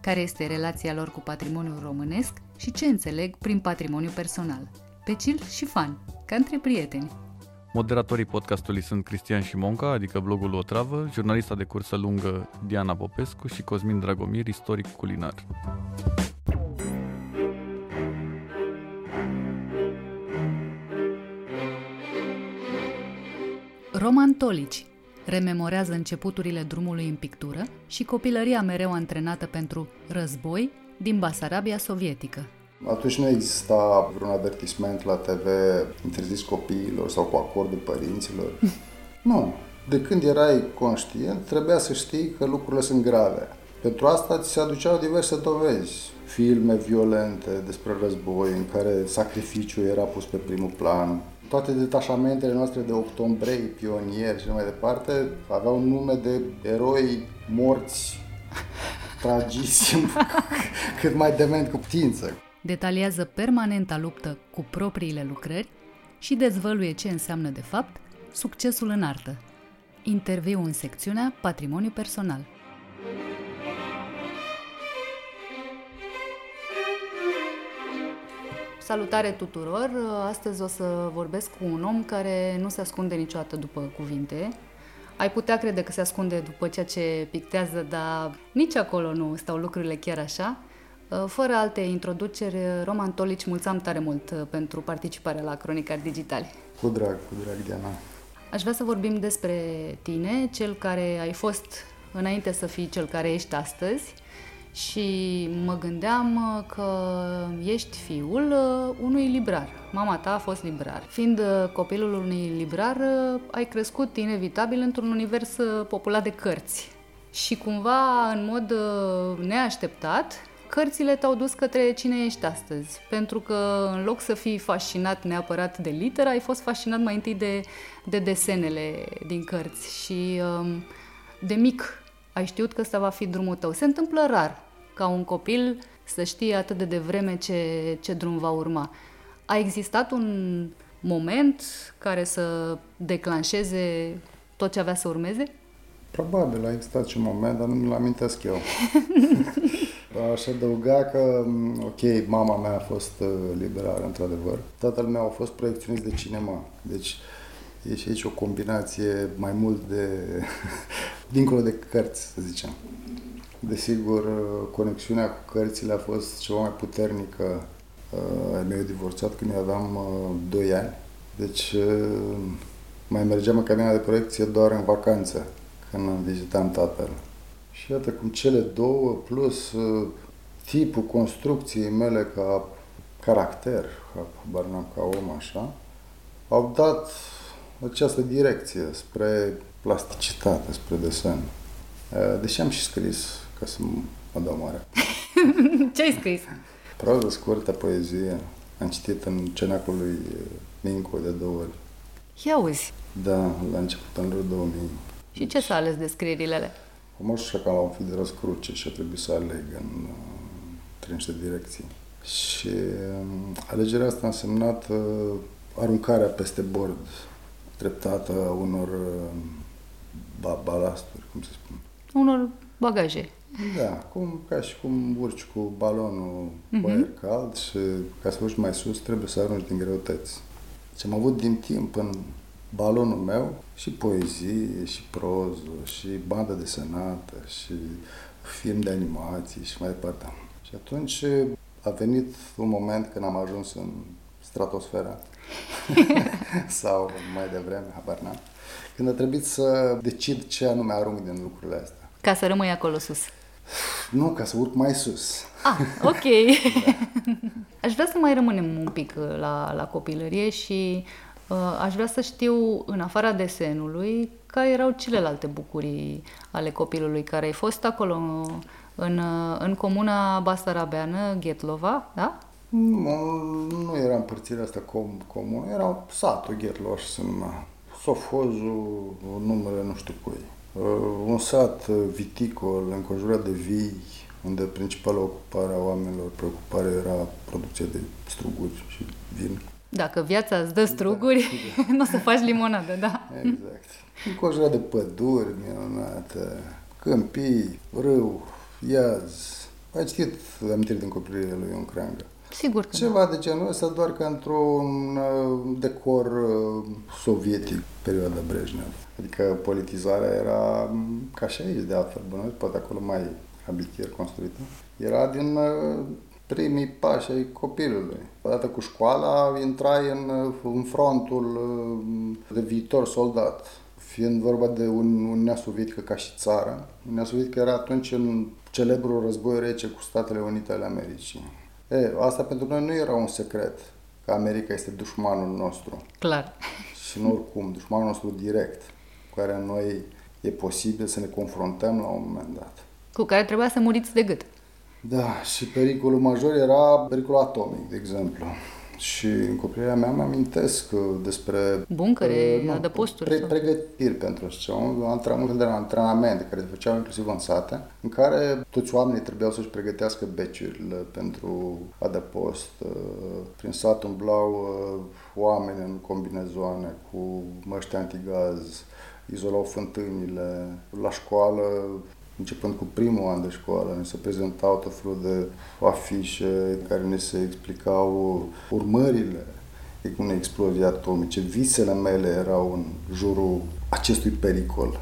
Care este relația lor cu patrimoniul românesc și ce înțeleg prin patrimoniu personal. Pe chill și fan, ca între prieteni. Moderatorii podcastului sunt Cristian Șimonca, adică blogul O Travă, jurnalista de cursă lungă Diana Popescu și Cosmin Dragomir, istoric culinar. Roman Tolici rememorează începuturile drumului în pictură și copilăria mereu antrenată pentru război din Basarabia sovietică. Atunci nu exista vreun avertisment la TV interzis copiilor sau cu acordul părinților. nu. De când erai conștient, trebuia să știi că lucrurile sunt grave. Pentru asta ți se aduceau diverse dovezi. Filme violente despre război, în care sacrificiul era pus pe primul plan, toate detașamentele noastre de octombrei, pionieri și mai departe aveau nume de eroi morți tragisimi, cât mai dement cu putință. Detaliază permanenta luptă cu propriile lucrări și dezvăluie ce înseamnă de fapt succesul în artă. Interviu în secțiunea Patrimoniu personal. Salutare tuturor! Astăzi o să vorbesc cu un om care nu se ascunde niciodată după cuvinte. Ai putea crede că se ascunde după ceea ce pictează, dar nici acolo nu stau lucrurile chiar așa. Fără alte introduceri, Roman Tolici, mulțam tare mult pentru participarea la Cronicari Digitali. Cu drag, cu drag, Diana. Aș vrea să vorbim despre tine, cel care ai fost înainte să fii cel care ești astăzi și mă gândeam uh, că ești fiul uh, unui librar. Mama ta a fost librar. Fiind uh, copilul unui librar, ai crescut inevitabil într-un univers populat de cărți. Și cumva, în mod neașteptat, cărțile te-au dus către cine ești astăzi. Pentru că, în loc să fii fascinat neapărat de literă, ai fost fascinat mai întâi de, de desenele din cărți. Și um, de mic ai știut că ăsta va fi drumul tău. Se întâmplă rar ca un copil să știe atât de devreme ce, ce drum va urma. A existat un moment care să declanșeze tot ce avea să urmeze? Probabil a existat și un moment, dar nu mi-l amintesc eu. Aș adăuga că, ok, mama mea a fost uh, liberală, într-adevăr. Tatăl meu a fost proiecționist de cinema. Deci e și aici o combinație mai mult de... dincolo de cărți, să zicem. Desigur, conexiunea cu cărțile a fost ceva mai puternică. Uh, meu divorțat când eu aveam 2 uh, ani. Deci uh, mai mergeam în cabina de proiecție doar în vacanță, când vizitam tatăl. Și iată cum cele două, plus tipul construcției mele ca caracter, ca, ca om așa, au dat această direcție spre plasticitate, spre desen. Deși am și scris ca să mă dau mare. Ce ai scris? Proză scurtă, poezie. Am citit în cenacul lui Mincu de două ori. Ia uzi. Da, la început în anul 2000. Și ce s-a ales de scrierile alea? Moșul Șacal la un fi de răscruce și a trebuit să aleg în uh, niște direcții. Și uh, alegerea asta a însemnat uh, aruncarea peste bord treptată a unor uh, balasturi, cum se spune. Unor bagaje. Da, cum, ca și cum urci cu balonul uh-huh. cu aer cald și ca să urci mai sus trebuie să arunci din greutăți. Și am avut din timp în balonul meu și poezie, și proză, și bandă desenată, și film de animații și mai departe. Și atunci a venit un moment când am ajuns în stratosfera sau mai devreme, habar n-am, când a trebuit să decid ce anume arunc din lucrurile astea. Ca să rămâi acolo sus. Nu, ca să urc mai sus. Ah, ok. da. Aș vrea să mai rămânem un pic uh, la, la copilărie și uh, aș vrea să știu, în afara desenului, care erau celelalte bucurii ale copilului, care ai fost acolo în, uh, în comuna Basarabeană, Ghetlova, da? Nu, nu era împărțirea asta com, comună, era satul Ghetlova și se numea. Sofozul, numele nu știu cui. Uh, un sat viticol înconjurat de vii, unde principala ocupare a oamenilor, preocupare era producția de struguri și vin. Dacă viața îți dă struguri, da, da. nu o să faci limonadă, da. Exact. Înconjurat de păduri minunate, câmpii, râu, iaz. Ați citit amintiri din copilărie lui Ion Creangă. Sigur că Ceva de genul ăsta, doar că într-un uh, decor uh, sovietic, perioada Brejnev. Adică politizarea era mm, ca și aici, de altfel, bănuiesc, poate acolo mai abitier construită. Era din uh, primii pași ai copilului. Odată cu școala, intrai în, în frontul de viitor soldat. Fiind vorba de Uniunea Sovietică ca și țară, Uniunea Sovietică era atunci în celebrul război rece cu Statele Unite ale Americii. E, asta pentru noi nu era un secret, că America este dușmanul nostru. Clar. Și nu oricum, dușmanul nostru direct, cu care noi e posibil să ne confruntăm la un moment dat. Cu care trebuia să muriți de gât. Da, și pericolul major era pericolul atomic, de exemplu. Și în copilăria mea mă amintesc uh, despre... Buncăre, uh, adăposturi? Pre, pregătiri pentru așa, un, un de antrenamente care se făceau inclusiv în sate, în care toți oamenii trebuiau să-și pregătească beciurile pentru adăpost. Uh, prin sat umblau uh, oameni în combinezoane cu măști antigaz, izolau fântânile. La școală începând cu primul an de școală, ne se prezentau tot felul de afișe care ne se explicau urmările unei explozii atomice. Visele mele erau în jurul acestui pericol.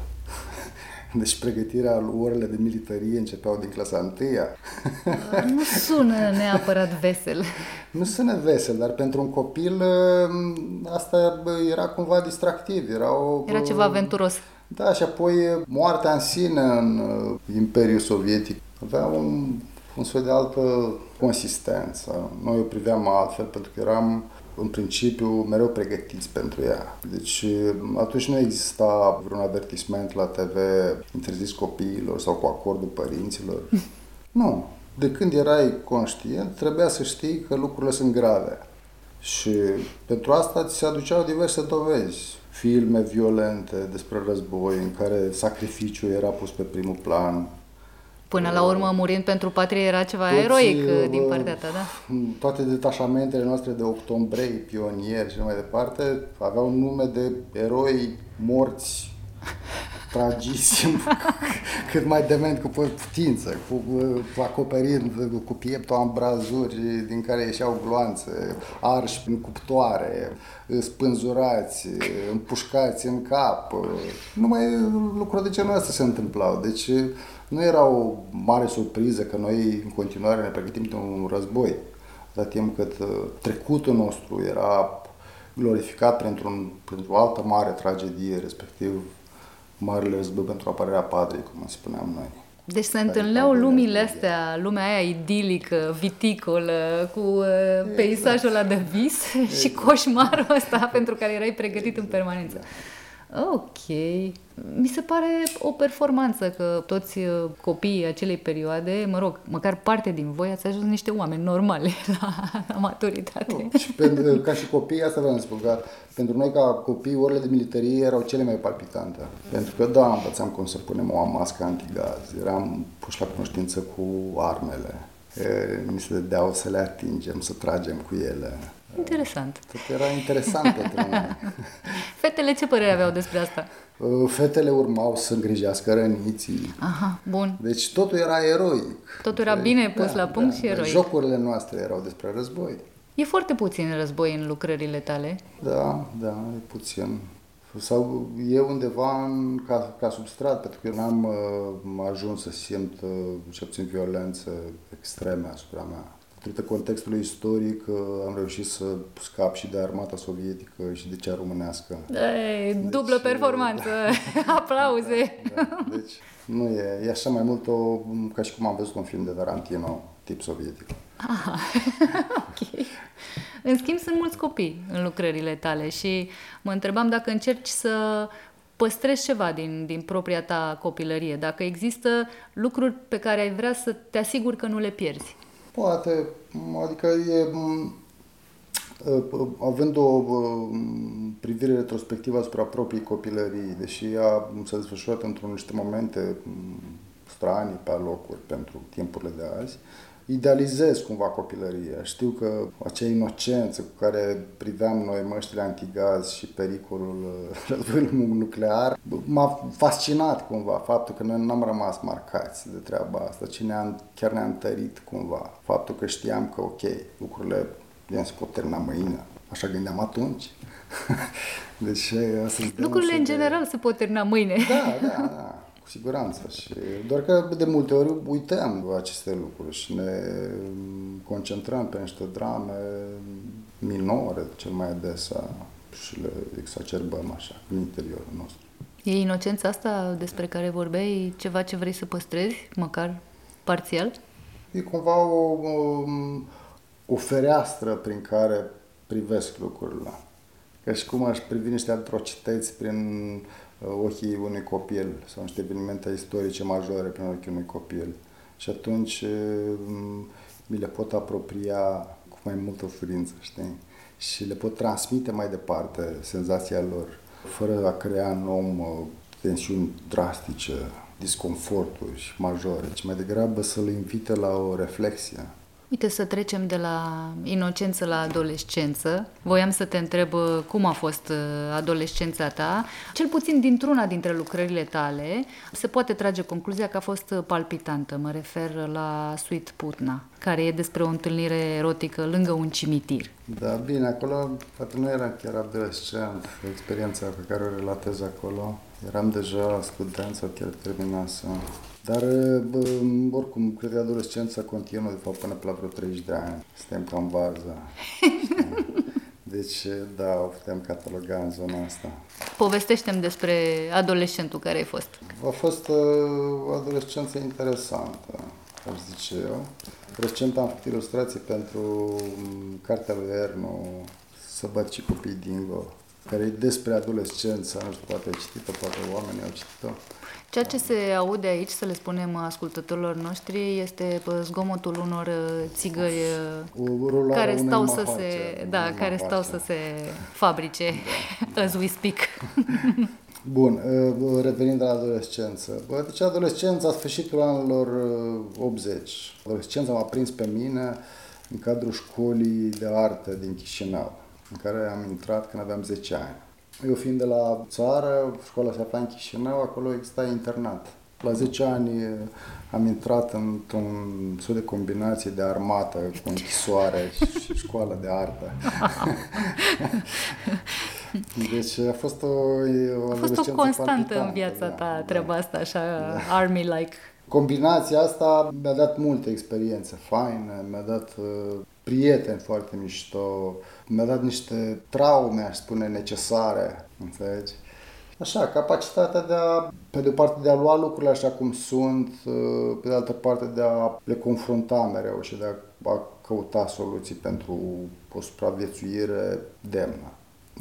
Deci pregătirea orele de militarie începeau din clasa întâia. Nu sună neapărat vesel. Nu sună vesel, dar pentru un copil asta era cumva distractiv. Era, o, era ceva aventuros. Da, și apoi moartea în sine în uh, Imperiul Sovietic avea un, un soi de altă consistență. Noi o priveam altfel pentru că eram în principiu mereu pregătiți pentru ea. Deci atunci nu exista vreun avertisment la TV interzis copiilor sau cu acordul părinților. Nu. De când erai conștient, trebuia să știi că lucrurile sunt grave. Și pentru asta ți se aduceau diverse dovezi filme violente despre război în care sacrificiul era pus pe primul plan. Până la urmă, murind pentru patrie era ceva Toți, eroic uh, din partea ta, da? Toate detașamentele noastre de octombrei, pionieri și mai departe aveau nume de eroi morți tragisem cât mai dement cu putință, cu, cu acoperind cu pieptul ambrazuri din care ieșeau gloanțe, arși în cuptoare, spânzurați, împușcați în cap. Numai lucruri de genul ăsta se întâmplau. Deci nu era o mare surpriză că noi în continuare ne pregătim de un război, la timp cât uh, trecutul nostru era glorificat pentru, pentru o altă mare tragedie, respectiv Marele Război pentru apărarea patriei, cum spuneam noi. Deci se întâlneau lumile astea, lumea aia idilică, viticolă, cu uh, peisajul ăla de vis exact. și coșmarul ăsta pentru care erai pregătit exact. în permanență. Da. Ok. Mi se pare o performanță că toți uh, copiii acelei perioade, mă rog, măcar parte din voi ați ajuns niște oameni normale la, la maturitate. Nu, și pentru, ca și copii, asta vreau să spun, că pentru noi ca copii, orele de militarie erau cele mai palpitante. Pentru că, da, învățam cum să punem o mască antigaz, eram puși la cunoștință cu armele, e, ni se dădeau să le atingem, să tragem cu ele. Interesant. Tot era interesant pentru mine. Fetele ce părere aveau despre asta? Uh, fetele urmau să îngrijească răniții. Aha, bun. Deci totul era eroic. Totul era bine pus da, la punct da, și eroic. Jocurile noastre erau despre război. E foarte puțin război în lucrările tale. Da, da, e puțin. Sau e undeva în, ca, ca substrat, pentru că eu n-am uh, ajuns să simt, uh, ce puțin, violențe extreme asupra mea. Datorită contextului istoric uh, am reușit să scap și de armata sovietică și de cea românească. Ei, deci, dublă performanță, da, aplauze! Da, da. Deci nu e, e așa mai mult o, ca și cum am văzut un film de Tarantino, tip sovietic. Aha, ok. În schimb, sunt mulți copii în lucrările tale și mă întrebam dacă încerci să păstrezi ceva din, din propria ta copilărie, dacă există lucruri pe care ai vrea să te asiguri că nu le pierzi. Poate, adică e având o privire retrospectivă asupra proprii copilării, deși ea s-a desfășurat într-un niște momente stranii pe locuri pentru timpurile de azi, idealizez cumva copilăria. Știu că acea inocență cu care priveam noi măștile antigaz și pericolul războiului nuclear m-a fascinat cumva faptul că noi n-am rămas marcați de treaba asta, ci ne-a, chiar ne-a întărit cumva. Faptul că știam că, ok, lucrurile bine, se pot termina mâine. Așa gândeam atunci. deci asta Lucrurile în general de... se pot termina mâine. Da, da, da cu siguranță. Și doar că de multe ori uităm aceste lucruri și ne concentrăm pe niște drame minore, cel mai adesea, și le exacerbăm așa, în interiorul nostru. E inocența asta despre care vorbeai ceva ce vrei să păstrezi, măcar parțial? E cumva o, o, o fereastră prin care privesc lucrurile. Ca și cum aș privi niște atrocități prin Uh, ochii unui copil sau niște evenimente istorice majore prin ochii unui copil. Și atunci uh, mi le pot apropia cu mai multă ușurință, știi? Și le pot transmite mai departe senzația lor, fără a crea în om uh, tensiuni drastice, disconforturi majore, ci mai degrabă să-l invite la o reflexie Uite, să trecem de la inocență la adolescență. Voiam să te întreb uh, cum a fost uh, adolescența ta. Cel puțin dintr-una dintre lucrările tale se poate trage concluzia că a fost palpitantă. Mă refer la Sweet Putna, care e despre o întâlnire erotică lângă un cimitir. Da, bine, acolo poate nu era chiar adolescent, experiența pe care o relatez acolo. Eram deja student sau chiar terminasem. Dar, oricum, cred că adolescența continuă, de fapt, până pe la vreo 30 de ani. Suntem cam varză. Deci, da, o putem cataloga în zona asta. Povestește-mi despre adolescentul care ai fost. A fost uh, o adolescență interesantă, aș zice eu. Recent am făcut ilustrații pentru um, cartea lui Erno, Să bat și copii dingo, care e despre adolescență, nu știu, poate ai citit-o, poate oamenii au citit-o. Ceea ce se aude aici, să le spunem ascultătorilor noștri, este zgomotul unor uh, țigări uh, care stau să se, da, care stau să se fabrice da. as we speak. Bun, uh, revenind la adolescență. Deci adolescența, sfârșitul anilor 80. Adolescența m-a prins pe mine în cadrul școlii de artă din Chișinău, în care am intrat când aveam 10 ani. Eu fiind de la țară, școala se afla în Chișinău, acolo exista internat. La 10 ani am intrat într-un soi de combinație de armată cu închisoare și școală de artă. deci a fost o, o, a fost o constantă în viața ta da, treaba da. asta, așa da. army-like. Combinația asta mi-a dat multe experiențe faine, mi-a dat uh, prieteni foarte mișto, mi-a dat niște traume, aș spune, necesare, înțelegi? Așa, capacitatea de a, pe de o parte, de a lua lucrurile așa cum sunt, pe de altă parte de a le confrunta mereu și de a, a căuta soluții pentru o supraviețuire demnă.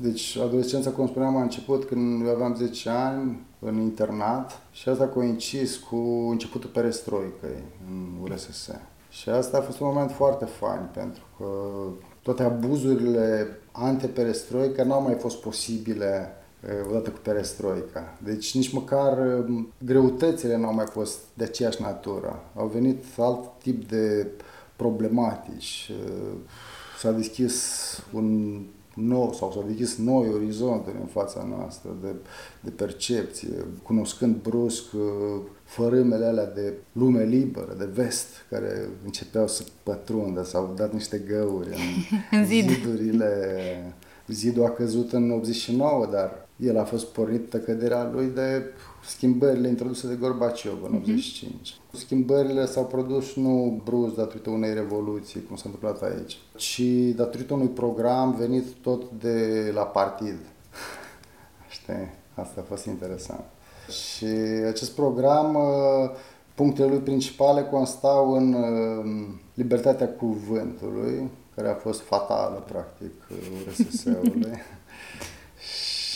Deci, adolescența, cum spuneam, a început când eu aveam 10 ani, în internat, și asta a coincis cu începutul perestroicăi în URSS. Și asta a fost un moment foarte fain, pentru că toate abuzurile anteperestroica n-au mai fost posibile odată cu perestroica. Deci nici măcar greutățile n-au mai fost de aceeași natură. Au venit alt tip de problematici. S-a deschis un nou sau s-au deschis noi orizonturi în fața noastră de, de percepție, cunoscând brusc fărâmele alea de lume liberă, de vest, care începeau să pătrundă, s-au dat niște găuri în, în zid. zidurile. Zidul a căzut în 89, dar el a fost pornit căderea lui de schimbările introduse de Gorbaciov în 85. Uh-huh. Mhm. Schimbările s-au produs nu brusc datorită unei revoluții, cum s-a întâmplat aici, ci datorită unui program venit tot de la partid. Știi? Asta a fost interesant. Și acest program, uh, punctele lui principale constau în uh, libertatea cuvântului, care a fost fatală, practic, RSS-ului.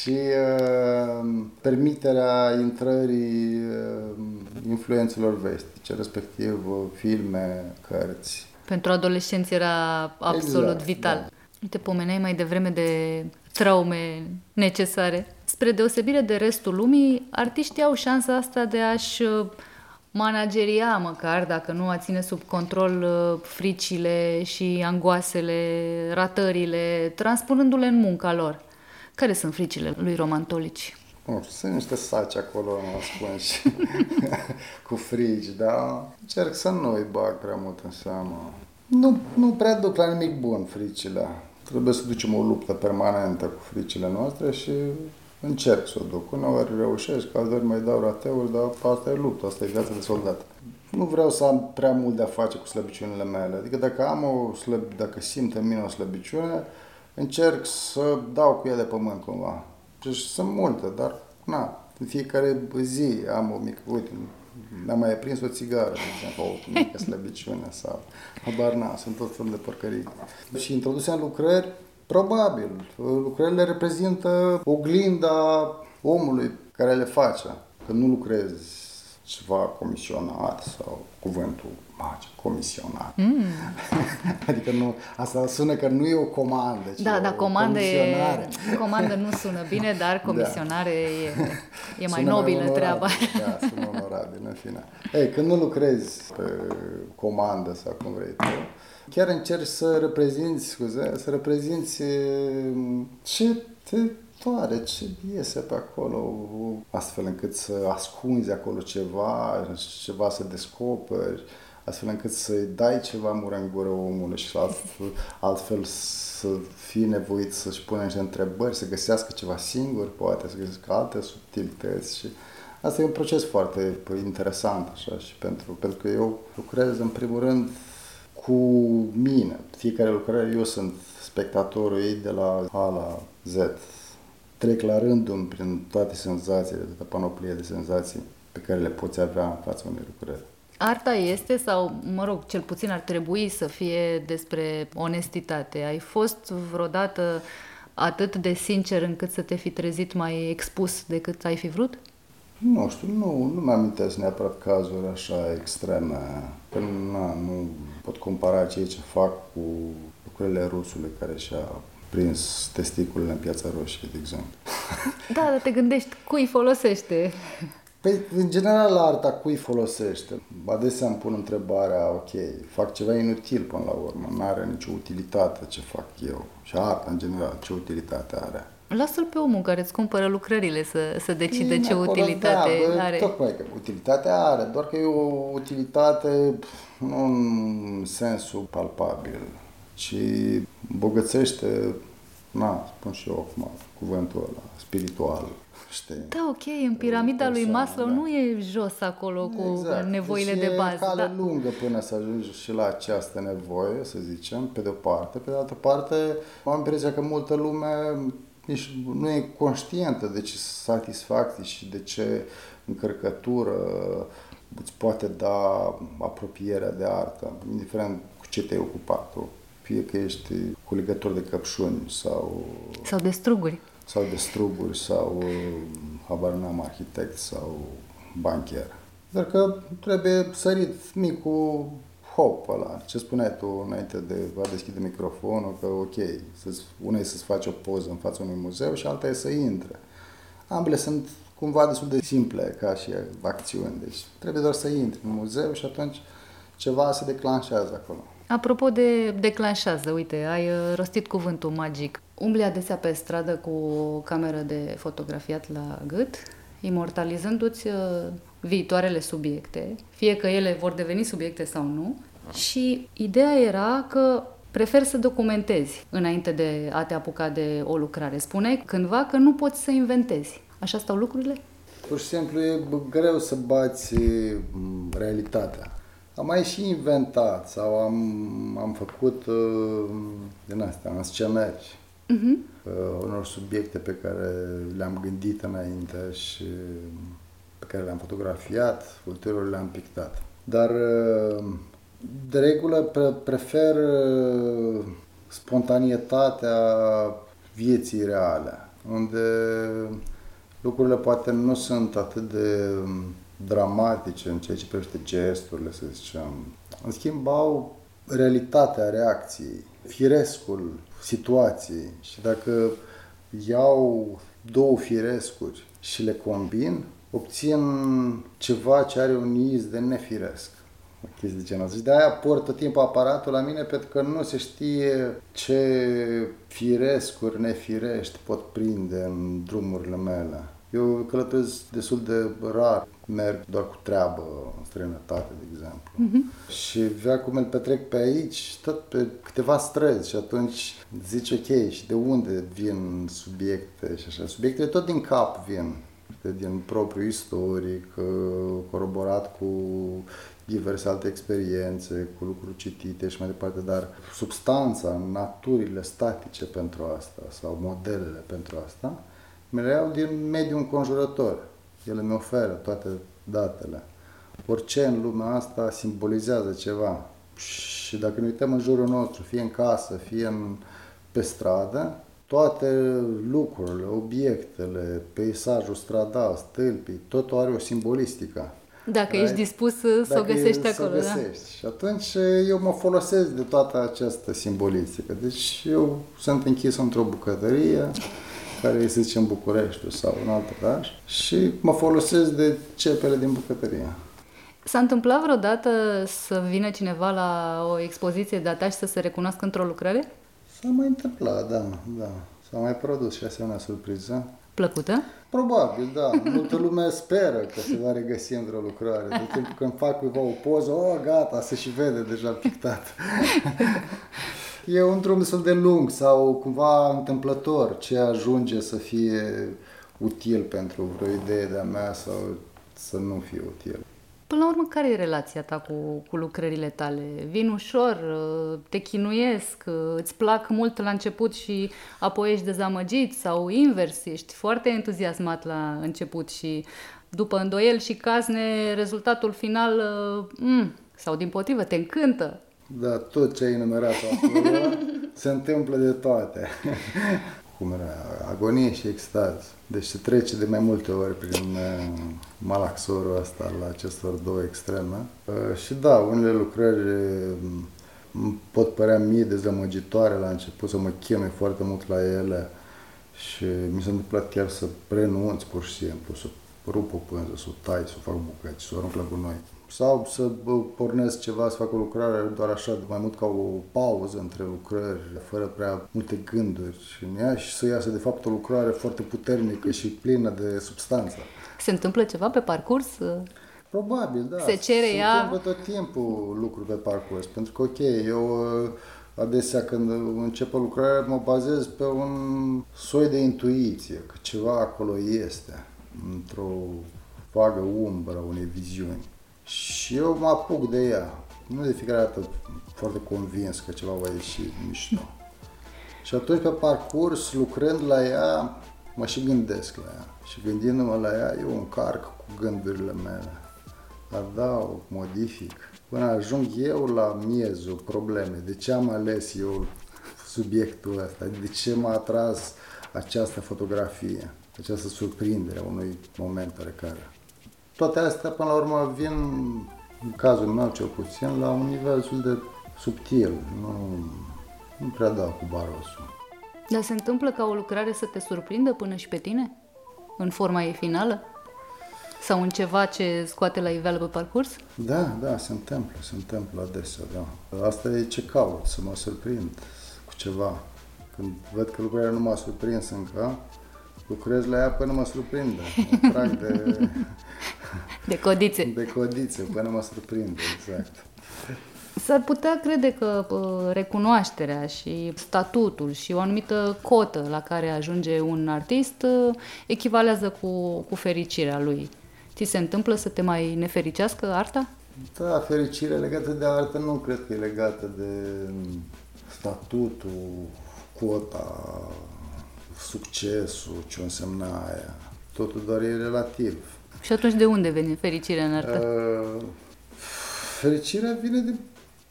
și uh, permiterea intrării uh, influențelor vestice, respectiv uh, filme, cărți. Pentru adolescenți era absolut Exact, vital. da. Uite, pomeneai mai devreme de traume necesare. Spre deosebire de restul lumii, artiștii au șansa asta de a-și uh, manageria măcar, dacă nu a ține sub control uh, fricile și angoasele, ratările, transpunându-le în munca lor. Care sunt fricile lui Roman Tolici? Nu știu, sunt niște saci acolo ascunși cu frici, dar încerc să nu îi bag prea mult în seamă. Nu, nu prea duc la nimic bun fricile. Trebuie să ducem o luptă permanentă cu fricile noastre și încerc să o duc. Uneori reușesc, alteori mai dau rateuri, dar asta e luptă, asta e viața de soldat. Nu vreau să am prea mult de a face cu slăbiciunile mele. Adică dacă am o slăb, dacă simt în mine o slăbiciune, încerc să dau cu ea de pământ cumva. Deci sunt multe, dar na, în fiecare zi am o mică, uite, mi-am mai prins o țigară, de exemplu, o mică slăbiciune sau, habar n sunt tot felul de porcării. Și introduse în lucrări, probabil, lucrările reprezintă oglinda omului care le face. Că nu lucrezi ceva comisionat sau cuvântul magic, comisionat. Mm. adică nu, asta sună că nu e o comandă, ci Da, o da, comandă, e, comisionare. comandă nu sună bine, dar comisionare e, e mai Sună nobilă onorabil, treaba. Da, sună onorabil, în fine. Ei, când nu lucrezi pe comandă sau cum vrei tu, chiar încerci să reprezinți, scuze, să reprezinți mm, ce te doare, ce iese pe acolo, astfel încât să ascunzi acolo ceva, ceva să descoperi, astfel încât să-i dai ceva mură în gură omului și altfel, altfel să fii nevoit să-și pune niște întrebări, să găsească ceva singur, poate, să găsească alte subtilități și asta e un proces foarte interesant așa și pentru, pentru că eu lucrez în primul rând cu mine. Fiecare lucrare eu sunt spectatorul ei de la A la Z. Trec la rândul prin toate senzațiile, toată panoplia de senzații pe care le poți avea în fața unei lucrări. Arta este, sau, mă rog, cel puțin ar trebui să fie despre onestitate. Ai fost vreodată atât de sincer încât să te fi trezit mai expus decât ai fi vrut? Nu știu, nu, nu mi amintesc neapărat cazuri așa extreme. Că na, nu pot compara ceea ce fac cu lucrurile rusului care și-a prins testiculele în piața roșie, de exemplu. Da, dar te gândești cui folosește. Păi, în general, arta cui folosește? Adesea îmi pun întrebarea, ok, fac ceva inutil până la urmă, nu are nicio utilitate ce fac eu. Și arta, în general, ce utilitate are? Lasă-l pe omul care îți cumpără lucrările să, să decide Bine, ce acolo, utilitate da, bă, are. Tocmai că utilitatea are, doar că e o utilitate pf, nu în sensul palpabil, ci îmbogățește, na, spun și eu acum cuvântul ăla, spiritual, știi? Da, ok, în piramida lui persoană, Maslow da. nu e jos acolo cu nevoile deci de e bază. cale Da. lungă până să ajungi și la această nevoie, să zicem, pe de o parte. Pe de altă parte, am impresia că multă lume nici nu e conștientă de ce satisfacție și de ce încărcătură îți poate da apropierea de artă, indiferent cu ce te-ai ocupat tu. Fie că ești culegător de căpșuni sau Sau de struguri. sau de struguri sau habar n-am arhitect sau bancher. Dar că trebuie sărit micul hop ăla. Ce spuneai tu înainte de a deschide microfonul, că ok, să una e să-ți faci o poză în fața unui muzeu și alta e să intre. Ambele sunt cumva destul de simple ca și acțiuni, deci trebuie doar să intri în muzeu și atunci ceva se declanșează acolo. Apropo de declanșează, uite, ai uh, rostit cuvântul magic. Umbli adesea pe stradă cu o cameră de fotografiat la gât, imortalizându-ți uh, viitoarele subiecte, fie că ele vor deveni subiecte sau nu. Și ideea era că prefer să documentezi înainte de a te apuca de o lucrare. Spuneai cândva că nu poți să inventezi. Așa stau lucrurile? Pur și simplu e bă, greu să bați m, realitatea. Am mai și inventat sau am, am făcut uh, din astea, înscenări Uh-huh. uh, unor subiecte pe care le-am gândit înainte și pe care le-am fotografiat, ulterior le-am pictat. Dar uh, de regulă pre- prefer uh, spontanitatea vieții reale. unde lucrurile poate nu sunt atât de dramatice în ceea ce privește gesturile, să zicem. În schimb, au realitatea reacției, firescul situației. Și dacă iau două firescuri și le combin, obțin ceva ce are un iz de nefiresc. O chestie de genul ăsta. Și de-aia port tot timpul aparatul la mine pentru că nu se știe ce firescuri nefirești pot prinde în drumurile mele. Eu călătoresc destul de rar, merg doar cu treabă în străinătate, de exemplu. Uh-huh. Și vrea cum îl petrec pe aici, tot pe câteva străzi și atunci zici ok, și de unde vin subiecte și așa. Subiectele tot din cap vin, din propriu istoric, coroborat cu diverse alte experiențe, cu lucruri citite și mai departe, dar substanța, naturile statice pentru asta sau modelele pentru asta, mi le iau din mediul înconjurător. Ele mi oferă toate datele. Orice în lumea asta simbolizează ceva. Și dacă ne uităm în jurul nostru, fie în casă, fie în, pe stradă, toate lucrurile, obiectele, peisajul stradal, stâlpii, totul are o simbolistică. Dacă ești dispus să o găsești acolo, să o da? găsești. Da? Și atunci eu mă folosesc de toată această simbolistică. Deci eu sunt închis într-o bucătărie care este, să zicem, București sau în alt oraș și mă folosesc de cepele din bucătărie. S-a întâmplat vreodată să vină cineva la o expoziție de și să se recunoască într-o lucrare? S-a mai întâmplat, da, da. S-a mai produs și asemenea surpriză. Plăcută? Probabil, da. Multă lume speră că se va regăsi într-o lucrare. De timp când fac cuiva o poză, oh, gata, se și vede deja pictat. e un drum destul de lung sau cumva întâmplător ce ajunge să fie util pentru vreo idee de-a mea sau să nu fie util. Până la urmă, care e relația ta cu, cu lucrările tale? Vin ușor, te chinuiesc, îți plac mult la început și apoi ești dezamăgit sau invers, ești foarte entuziasmat la început și după îndoiel și cazne, rezultatul final, mm, sau din potrivă, te încântă. Da, tot ce ai enumerat acolo se întâmplă de toate. Cum era? Agonie și extaz. Deci se trece de mai multe ori prin uh, malaxorul ăsta la acestor două extreme. Uh, și da, unele lucrări um, pot părea mie dezamăgitoare la început, să mă chinui foarte mult la ele și mi s-a întâmplat chiar să renunț pur și simplu, să rup o pânză, să o tai, să o fac bucăți, să o arunc la gunoi sau să pornesc ceva, să fac o lucrare doar așa, mai mult ca o pauză între lucrări, fără prea multe gânduri în ea și să iasă de fapt o lucrare foarte puternică și plină de substanță. Se întâmplă ceva pe parcurs? Probabil, da. Se cere Se ea... întâmplă tot timpul lucruri pe parcurs, pentru că, ok, eu adesea când încep o lucrare mă bazez pe un soi de intuiție, că ceva acolo este, într-o vagă umbră unei viziuni. Și eu mă apuc de ea. Nu de fiecare dată foarte convins că ceva va ieși mișto. Și atunci, pe parcurs, lucrând la ea, mă și gândesc la ea. Și gândindu-mă la ea, eu încarc cu gândurile mele. Adaug, modific, până ajung eu la miezul problemei. De ce am ales eu subiectul ăsta? De ce m-a atras această fotografie? Această surprindere a unui moment care toate astea, până la urmă, vin, în cazul meu cel puțin, la un nivel destul de subtil. Nu, nu prea dau cu barosul. Dar se întâmplă ca o lucrare să te surprindă până și pe tine? În forma ei finală? Sau în ceva ce scoate la iveală pe parcurs? Da, da, se întâmplă, se întâmplă adesea, da. Asta e ce caut, să mă surprind cu ceva. Când văd că lucrarea nu m-a surprins încă, lucrez la ea până mă surprinde. Mă de... de codițe. De codițe, până mă surprinde, exact. S-ar putea crede că recunoașterea și statutul și o anumită cotă la care ajunge un artist echivalează cu, cu fericirea lui. Ți se întâmplă să te mai nefericească arta? Da, fericirea legată de artă nu cred că e legată de statutul, cota, succesul, ce însemna aia. Totul doar e relativ. Și atunci de unde vine fericirea în artă? Uh, fericirea vine de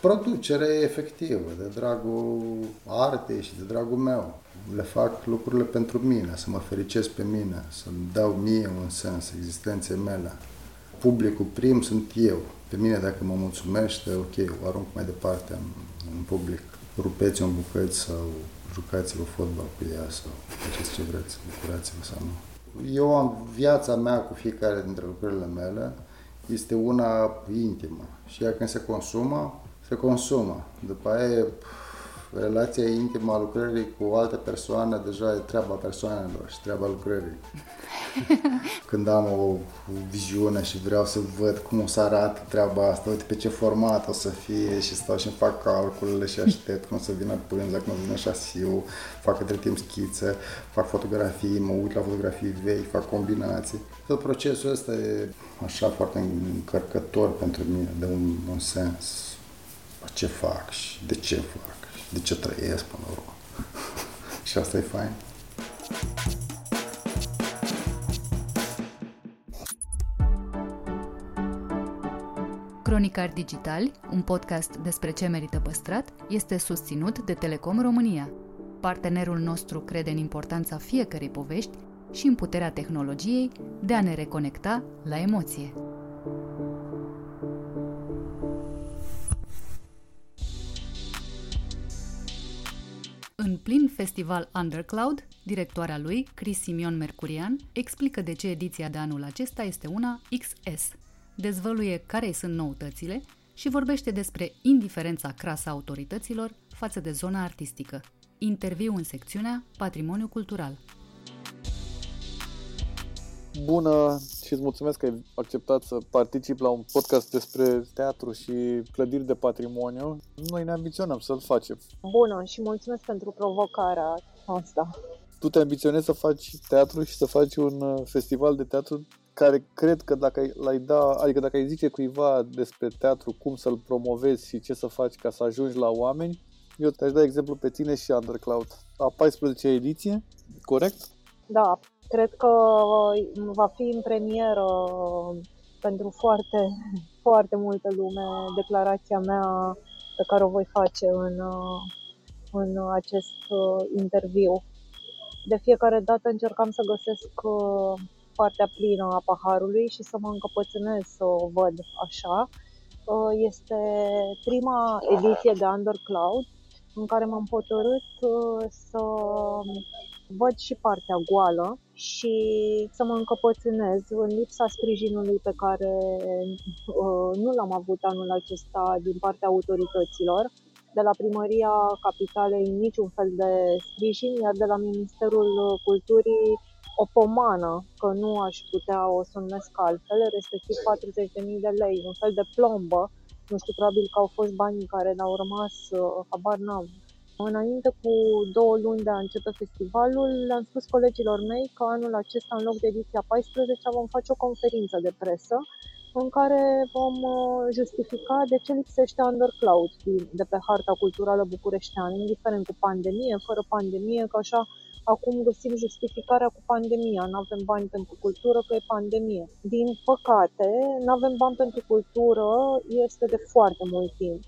producere efectivă, de dragul artei și de dragul meu. Le fac lucrurile pentru mine, să mă fericesc pe mine, să-mi dau mie un sens existenței mele. Publicul prim sunt eu. Pe mine, dacă mă mulțumește, ok, o arunc mai departe în, în public. Rupeți-o în bucăți sau jucați-vă fotbal cu ea sau faceți ce vreți, bucurați-vă sau nu. Eu am viața mea cu fiecare dintre lucrurile mele, este una intimă și ea când se consumă, se consumă. După aia, relația intimă a lucrării cu alte persoane deja e treaba persoanelor și treaba lucrării. Când am o viziune și vreau să văd cum o să arate treaba asta, uite pe ce format o să fie și stau și fac calculele și aștept cum o să vină pânza, cum o să vină șasiu, fac între timp schițe, fac fotografii, mă uit la fotografii vechi, fac combinații. Tot procesul ăsta e așa foarte încărcător pentru mine, de un, un sens ce fac și de ce fac și de ce trăiesc până la urmă. și asta e fain. Cronicar Digitali, un podcast despre ce merită păstrat, este susținut de Telecom România. Partenerul nostru crede în importanța fiecărei povești și în puterea tehnologiei de a ne reconecta la emoție. În plin festival Undercloud, directoarea lui, Chris Simion Mercurian, explică de ce ediția de anul acesta este una XS, dezvăluie care sunt noutățile și vorbește despre indiferența crasă a autorităților față de zona artistică. Interviu în secțiunea Patrimoniu Cultural. Bună și îți mulțumesc că ai acceptat să particip la un podcast despre teatru și clădiri de patrimoniu. Noi ne ambiționăm să-l facem. Bună și mulțumesc pentru provocarea asta. Tu te ambiționezi să faci teatru și să faci un uh, festival de teatru care cred că dacă l-ai da, adică dacă ai zice cuiva despre teatru, cum să-l promovezi și ce să faci ca să ajungi la oameni, eu te-aș da exemplu pe tine și Undercloud. A 14 ediție, corect? Da, cred că uh, va fi în premieră pentru foarte, foarte multă lume declarația mea pe care o voi face în, uh, în acest uh, interviu. De fiecare dată încercam să găsesc partea plină a paharului și să mă încăpățânez să o văd așa. Este prima ediție de Undercloud în care m-am hotărât să văd și partea goală și să mă încăpățânez în lipsa sprijinului pe care uh, nu l-am avut anul acesta din partea autorităților. De la Primăria Capitalei niciun fel de sprijin, iar de la Ministerul Culturii o pomană, că nu aș putea o să numesc altfel, respectiv 40.000 de lei, un fel de plombă. Nu știu, probabil că au fost banii care ne-au rămas, uh, habar n-am, Înainte cu două luni de a începe festivalul, le-am spus colegilor mei că anul acesta, în loc de ediția 14, vom face o conferință de presă în care vom uh, justifica de ce lipsește Undercloud de pe harta culturală bucureșteană, indiferent cu pandemie, fără pandemie, că așa acum găsim justificarea cu pandemia. Nu avem bani pentru cultură că e pandemie. Din păcate, nu avem bani pentru cultură este de foarte mult timp.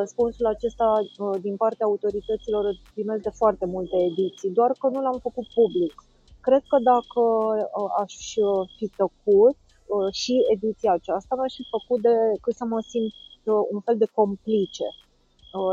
Răspunsul acesta uh, din partea autorităților îl primesc de foarte multe ediții, doar că nu l-am făcut public. Cred că dacă uh, aș uh, fi tăcut și ediția aceasta, m-aș fi făcut de cât să mă simt un fel de complice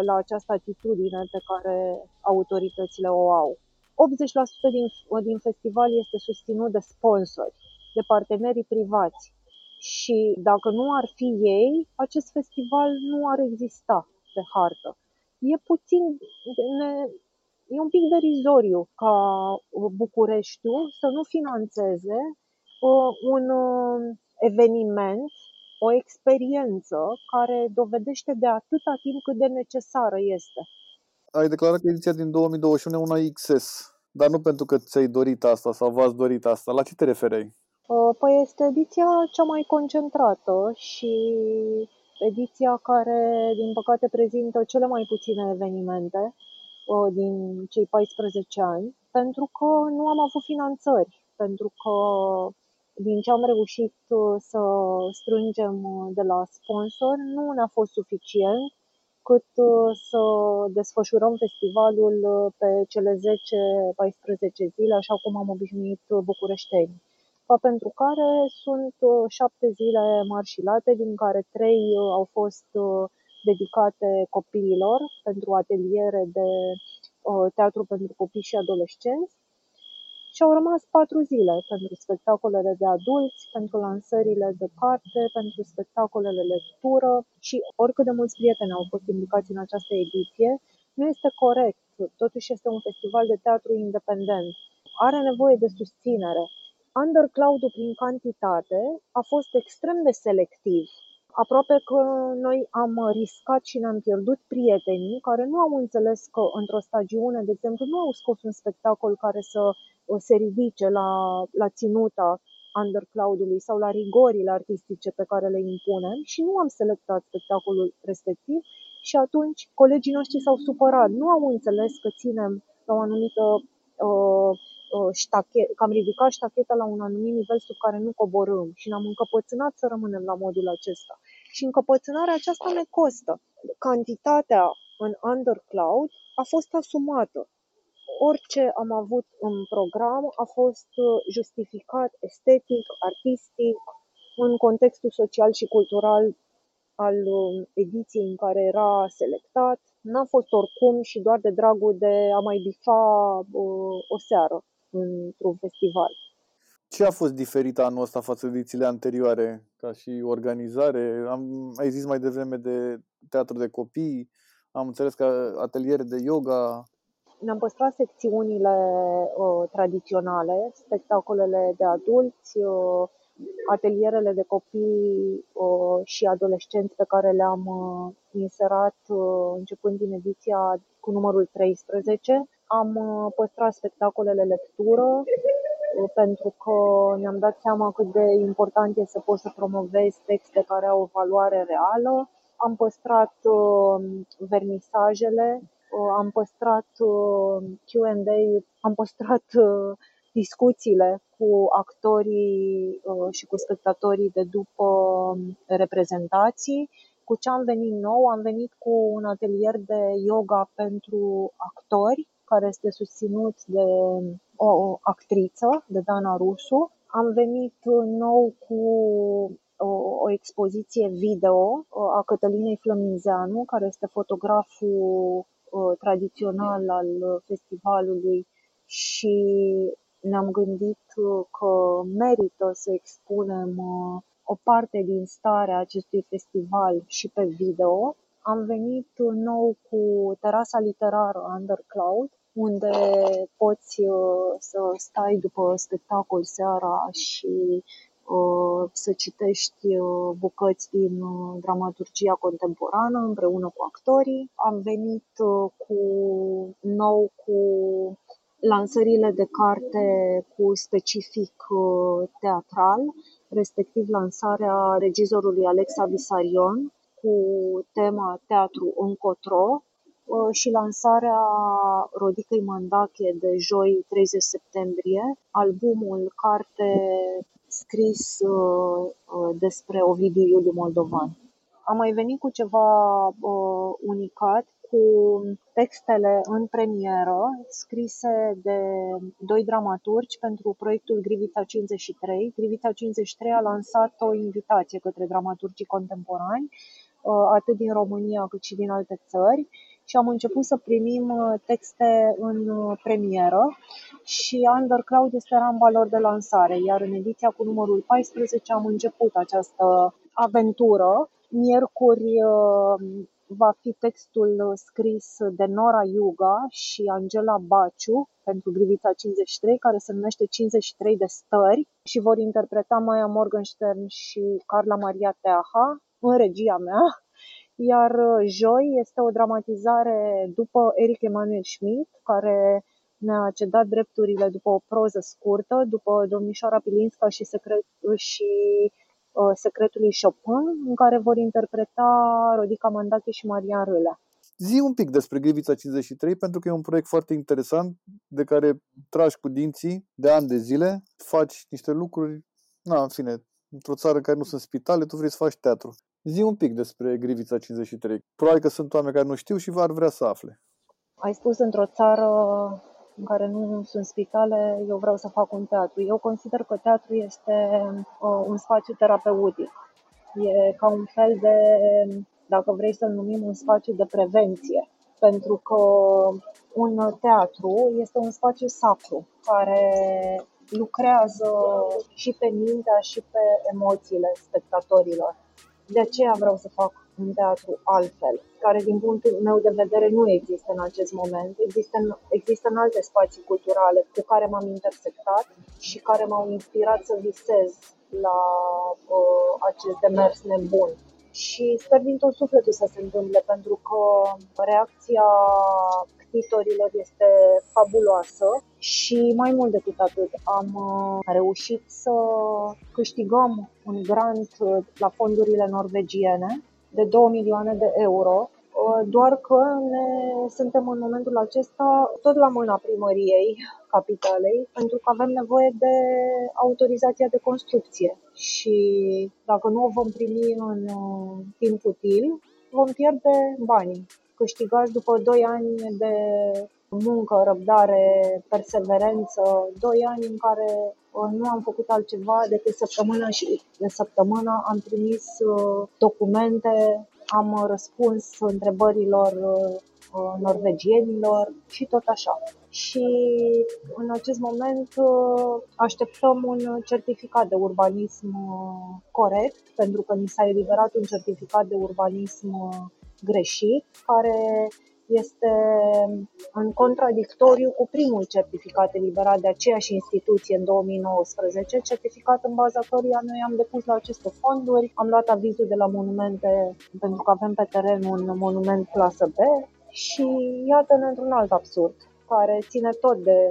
la această atitudine pe care autoritățile o au. 80% din, din festival este susținut de sponsori, de partenerii privați. Și dacă nu ar fi ei, acest festival nu ar exista pe hartă. E puțin, ne, e un pic derizoriu ca Bucureștiul să nu financeze uh, un uh, eveniment, o experiență care dovedește de atâta timp cât de necesară este. Ai declarat că ediția din 2021 e una XS, dar nu pentru că ți-ai dorit asta sau v-ați dorit asta. La ce te referei? Uh, păi este ediția cea mai concentrată și ediția care, din păcate, prezintă cele mai puține evenimente uh, din cei 14 ani, pentru că nu am avut finanțări, pentru că din ce am reușit uh, să strângem de la sponsor nu ne-a fost suficient decât uh, să desfășurăm festivalul uh, pe cele 10-14 zile, așa cum am obișnuit bucureșteni. Fapt pentru care sunt șapte zile mari și late, din care trei au fost dedicate copiilor pentru ateliere de teatru pentru copii și adolescenți și au rămas patru zile pentru spectacolele de adulți, pentru lansările de carte, pentru spectacolele lectură și oricât de mulți prieteni au fost implicați în această ediție, nu este corect. Totuși este un festival de teatru independent. Are nevoie de susținere. Undercloud-ul prin cantitate a fost extrem de selectiv. Aproape că noi am riscat și ne-am pierdut prietenii care nu au înțeles că într-o stagiune, de exemplu, nu au scos un spectacol care să se ridice la, la ținuta undercloud-ului sau la rigorile artistice pe care le impunem și nu am selectat spectacolul respectiv și atunci colegii noștri s-au supărat, nu au înțeles că ținem la o anumită uh, uh, ștachet, că am ridicat ștacheta la un anumit nivel sub care nu coborâm și ne-am încăpățânat să rămânem la modul acesta. Și încăpățânarea aceasta ne costă. Cantitatea în undercloud a fost asumată orice am avut în program a fost uh, justificat estetic, artistic, în contextul social și cultural al um, ediției în care era selectat. N-a fost oricum și doar de dragul de a mai bifa uh, o seară într-un festival. Ce a fost diferit anul ăsta față de edițiile anterioare, ca și organizare? Am, ai zis mai devreme de teatru de copii, am înțeles că ateliere de yoga, ne-am păstrat secțiunile uh, tradiționale, spectacolele de adulți, uh, atelierele de copii uh, și adolescenți pe care le-am uh, inserat uh, începând din ediția cu numărul 13. Am uh, păstrat spectacolele lectură uh, pentru că ne-am dat seama cât de important e să poți să promovezi texte care au o valoare reală. Am păstrat uh, vernisajele Uh, am păstrat uh, Q&A, am păstrat uh, discuțiile cu actorii și cu spectatorii de după um, reprezentații. Cu ce am venit nou? Am venit cu un atelier de yoga pentru actori, care este susținut de o actriță, de Dana Rusu. Am venit nou cu o, o expoziție video a Cătălinei Flăminzeanu, care este fotograful Uh, tradițional al uh, festivalului și ne-am gândit uh, că merită să expunem o parte din starea acestui festival și pe video. Am venit nou cu terasa literară Undercloud, unde poți să stai după spectacol seara și Uh, să citești uh, bucăți din uh, dramaturgia contemporană împreună cu actorii. Am venit cu nou cu lansările de carte cu specific teatral, respectiv lansarea regizorului Alexa Visarion cu tema Teatru încotro și lansarea Rodicăi Mandache de joi 30 septembrie, albumul carte scris uh, uh, despre Ovidiu Iuliu Moldovan. Am mai venit cu ceva uh, unicat, cu textele în premieră scrise de doi dramaturgi pentru proiectul Grivița 53. Grivița 53 a lansat o invitație către dramaturgii contemporani, atât din România cât și din alte țări și am început să primim texte în premieră și Undercloud este ramba lor de lansare, iar în ediția cu numărul 14 am început această aventură. Miercuri uh, va fi textul scris de Nora Yuga și Angela Baciu pentru Grivița 53, care se numește 53 de stări și vor interpreta Maya Morgenstern și Carla Maria Teaha în regia mea. Iar uh, joi este o dramatizare după Eric Emanuel Schmidt, care ne-a cedat drepturile după o proză scurtă, după Domnișoara Pilinska și, secret, și uh, Secretul lui Chopin, în care vor interpreta Rodica Mandache și Maria Râlea. Zi un pic despre Grivița 53, pentru că e un proiect foarte interesant, de care tragi cu dinții de ani de zile, faci niște lucruri, na, în fine, într-o țară în care nu sunt spitale, tu vrei să faci teatru. Zi un pic despre Grivița 53. Probabil că sunt oameni care nu știu și v-ar vrea să afle. Ai spus într-o țară în care nu sunt spitale, eu vreau să fac un teatru. Eu consider că teatru este uh, un spațiu terapeutic. E ca un fel de, dacă vrei să-l numim, un spațiu de prevenție. Pentru că un teatru este un spațiu sacru care lucrează și pe mintea și pe emoțiile spectatorilor. De aceea vreau să fac un teatru altfel, care din punctul meu de vedere nu există în acest moment. Există în, există în alte spații culturale cu care m-am intersectat și care m-au inspirat să visez la uh, acest demers nebun și sper din tot sufletul să se întâmple pentru că reacția ctitorilor este fabuloasă și mai mult decât atât am uh, reușit să câștigăm un grant uh, la fondurile norvegiene de 2 milioane de euro. uh, doar că ne suntem în momentul acesta tot la mâna primăriei capitalei, pentru că avem nevoie de autorizația de construcție. Și dacă nu o vom primi în uh, timp util, vom pierde banii. Câștigați după 2 ani de muncă, răbdare, perseverență, 2 ani în care uh, nu am făcut altceva decât săptămână și de săptămână am trimis uh, documente, am răspuns întrebărilor norvegienilor și tot așa. Și în acest moment uh, așteptăm un certificat de urbanism uh, corect, pentru că ni s-a eliberat un certificat de urbanism uh, greșit, care este în contradictoriu cu primul certificat eliberat de aceeași instituție în 2019, certificat în baza căruia noi am depus la aceste fonduri, am luat avizul de la monumente pentru că avem pe teren un monument clasă B și iată-ne într-un alt absurd care ține tot de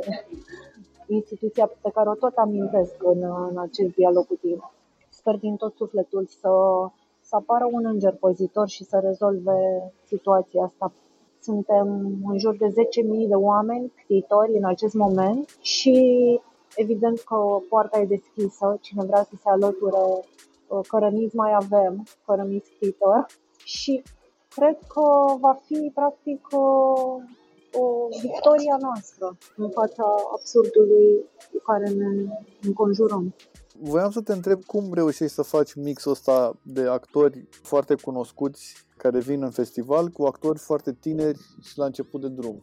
instituția pe care o tot amintesc în, în acest dialog cu tine. Sper din tot sufletul să, să apară un înger păzitor și să rezolve situația asta. Suntem în jur de 10.000 de oameni scriitori în acest moment și evident că poarta e deschisă, cine vrea să se alăture, cărămiți mai avem, cărămiți scriitori și cred că va fi practic o victoria noastră în fața absurdului cu care ne înconjurăm. Voiam să te întreb cum reușești să faci mixul ăsta de actori foarte cunoscuți care vin în festival cu actori foarte tineri și la început de drum.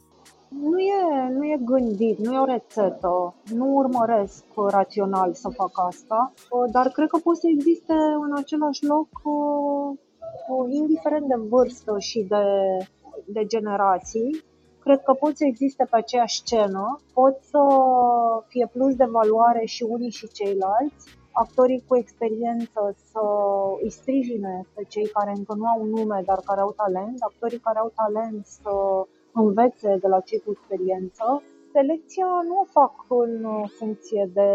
Nu e, nu e gândit, nu e o rețetă, nu urmăresc rațional să fac asta, dar cred că poate să existe în același loc, indiferent de vârstă și de, de generații, cred că pot să existe pe aceeași scenă, pot să fie plus de valoare și unii și ceilalți, actorii cu experiență să îi sprijine pe cei care încă nu au nume, dar care au talent, actorii care au talent să învețe de la cei cu experiență. Selecția nu o fac în funcție de,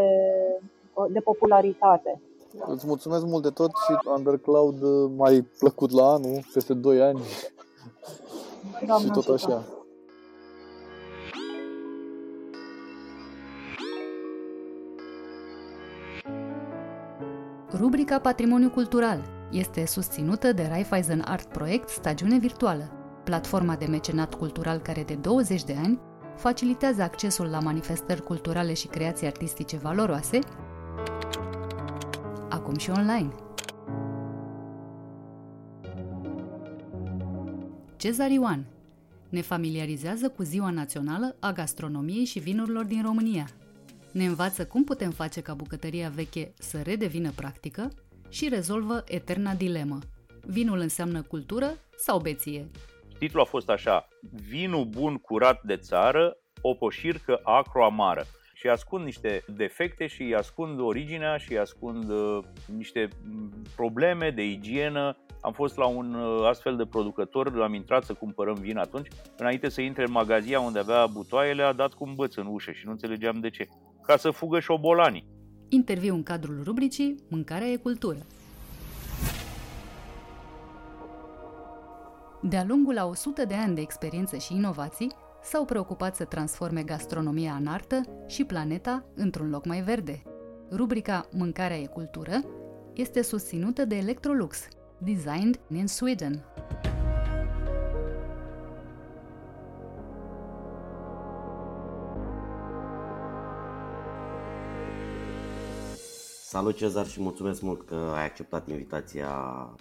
de popularitate. Îți mulțumesc mult de tot și Undercloud mai plăcut la anul, peste 2 ani. Doamne și tot așa. Rubrica Patrimoniu Cultural. Este susținută de Raiffeisen Art Project Stagiune Virtuală, platforma de mecenat cultural care de 20 de ani facilitează accesul la manifestări culturale și creații artistice valoroase, acum și online. Cezar Ioan ne familiarizează cu Ziua Națională a Gastronomiei și Vinurilor din România – ne învață cum putem face ca bucătăria veche să redevină practică și rezolvă eterna dilemă. Vinul înseamnă cultură sau beție? Titlul a fost așa, Vinul bun curat de țară, o poșircă acro-amară și ascund niște defecte și ascund originea și ascund uh, niște probleme de igienă. Am fost la un uh, astfel de producător, am intrat să cumpărăm vin atunci. Înainte să intre în magazia unde avea butoaiele, a dat cu un băț în ușă și nu înțelegeam de ce ca să fugă șobolanii. Interviu în cadrul rubricii Mâncarea e cultură. De-a lungul a 100 de ani de experiență și inovații, s-au preocupat să transforme gastronomia în artă și planeta într-un loc mai verde. Rubrica Mâncarea e cultură este susținută de Electrolux, designed in Sweden. Salut Cezar și mulțumesc mult că ai acceptat invitația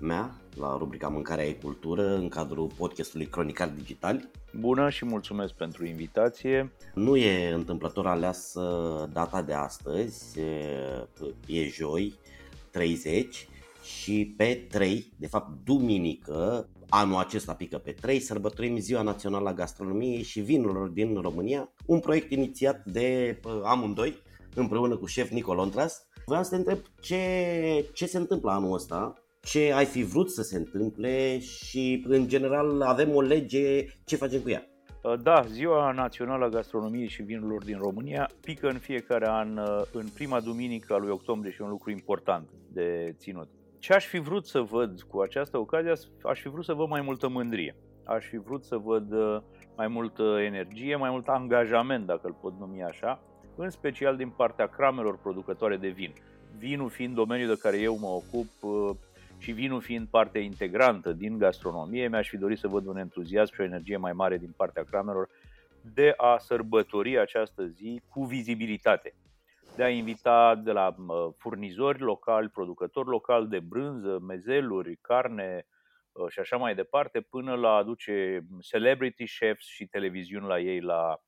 mea la rubrica Mâncarea e cultură în cadrul podcastului Cronicar Digital. Bună și mulțumesc pentru invitație. Nu e întâmplător aleasă data de astăzi, e joi 30 și pe 3, de fapt duminică, anul acesta pică pe 3, sărbătorim Ziua Națională a Gastronomiei și Vinurilor din România, un proiect inițiat de amândoi, împreună cu șef Nicol Ontras, Vreau să te întreb ce, ce se întâmplă anul ăsta, ce ai fi vrut să se întâmple și, în general, avem o lege, ce facem cu ea? Uh, da, Ziua Națională a Gastronomiei și Vinurilor din România pică în fiecare an uh, în prima duminică a lui octombrie și un lucru important de ținut. Ce aș fi vrut să văd cu această ocazie? Aș fi vrut să văd mai multă mândrie. Aș fi vrut să văd uh, mai multă energie, mai mult angajament, dacă îl pot numi așa, în special din partea cramelor producătoare de vin. Vinul fiind domeniul de care eu mă ocup uh, și vinul fiind parte integrantă din gastronomie, mi-aș fi dorit să văd un entuziasm și o energie mai mare din partea cramelor de a sărbători această zi cu vizibilitate. De a invita de la furnizori locali, producători locali de brânză, mezeluri, carne uh, și așa mai departe, până la aduce celebrity chefs și televiziuni la ei la,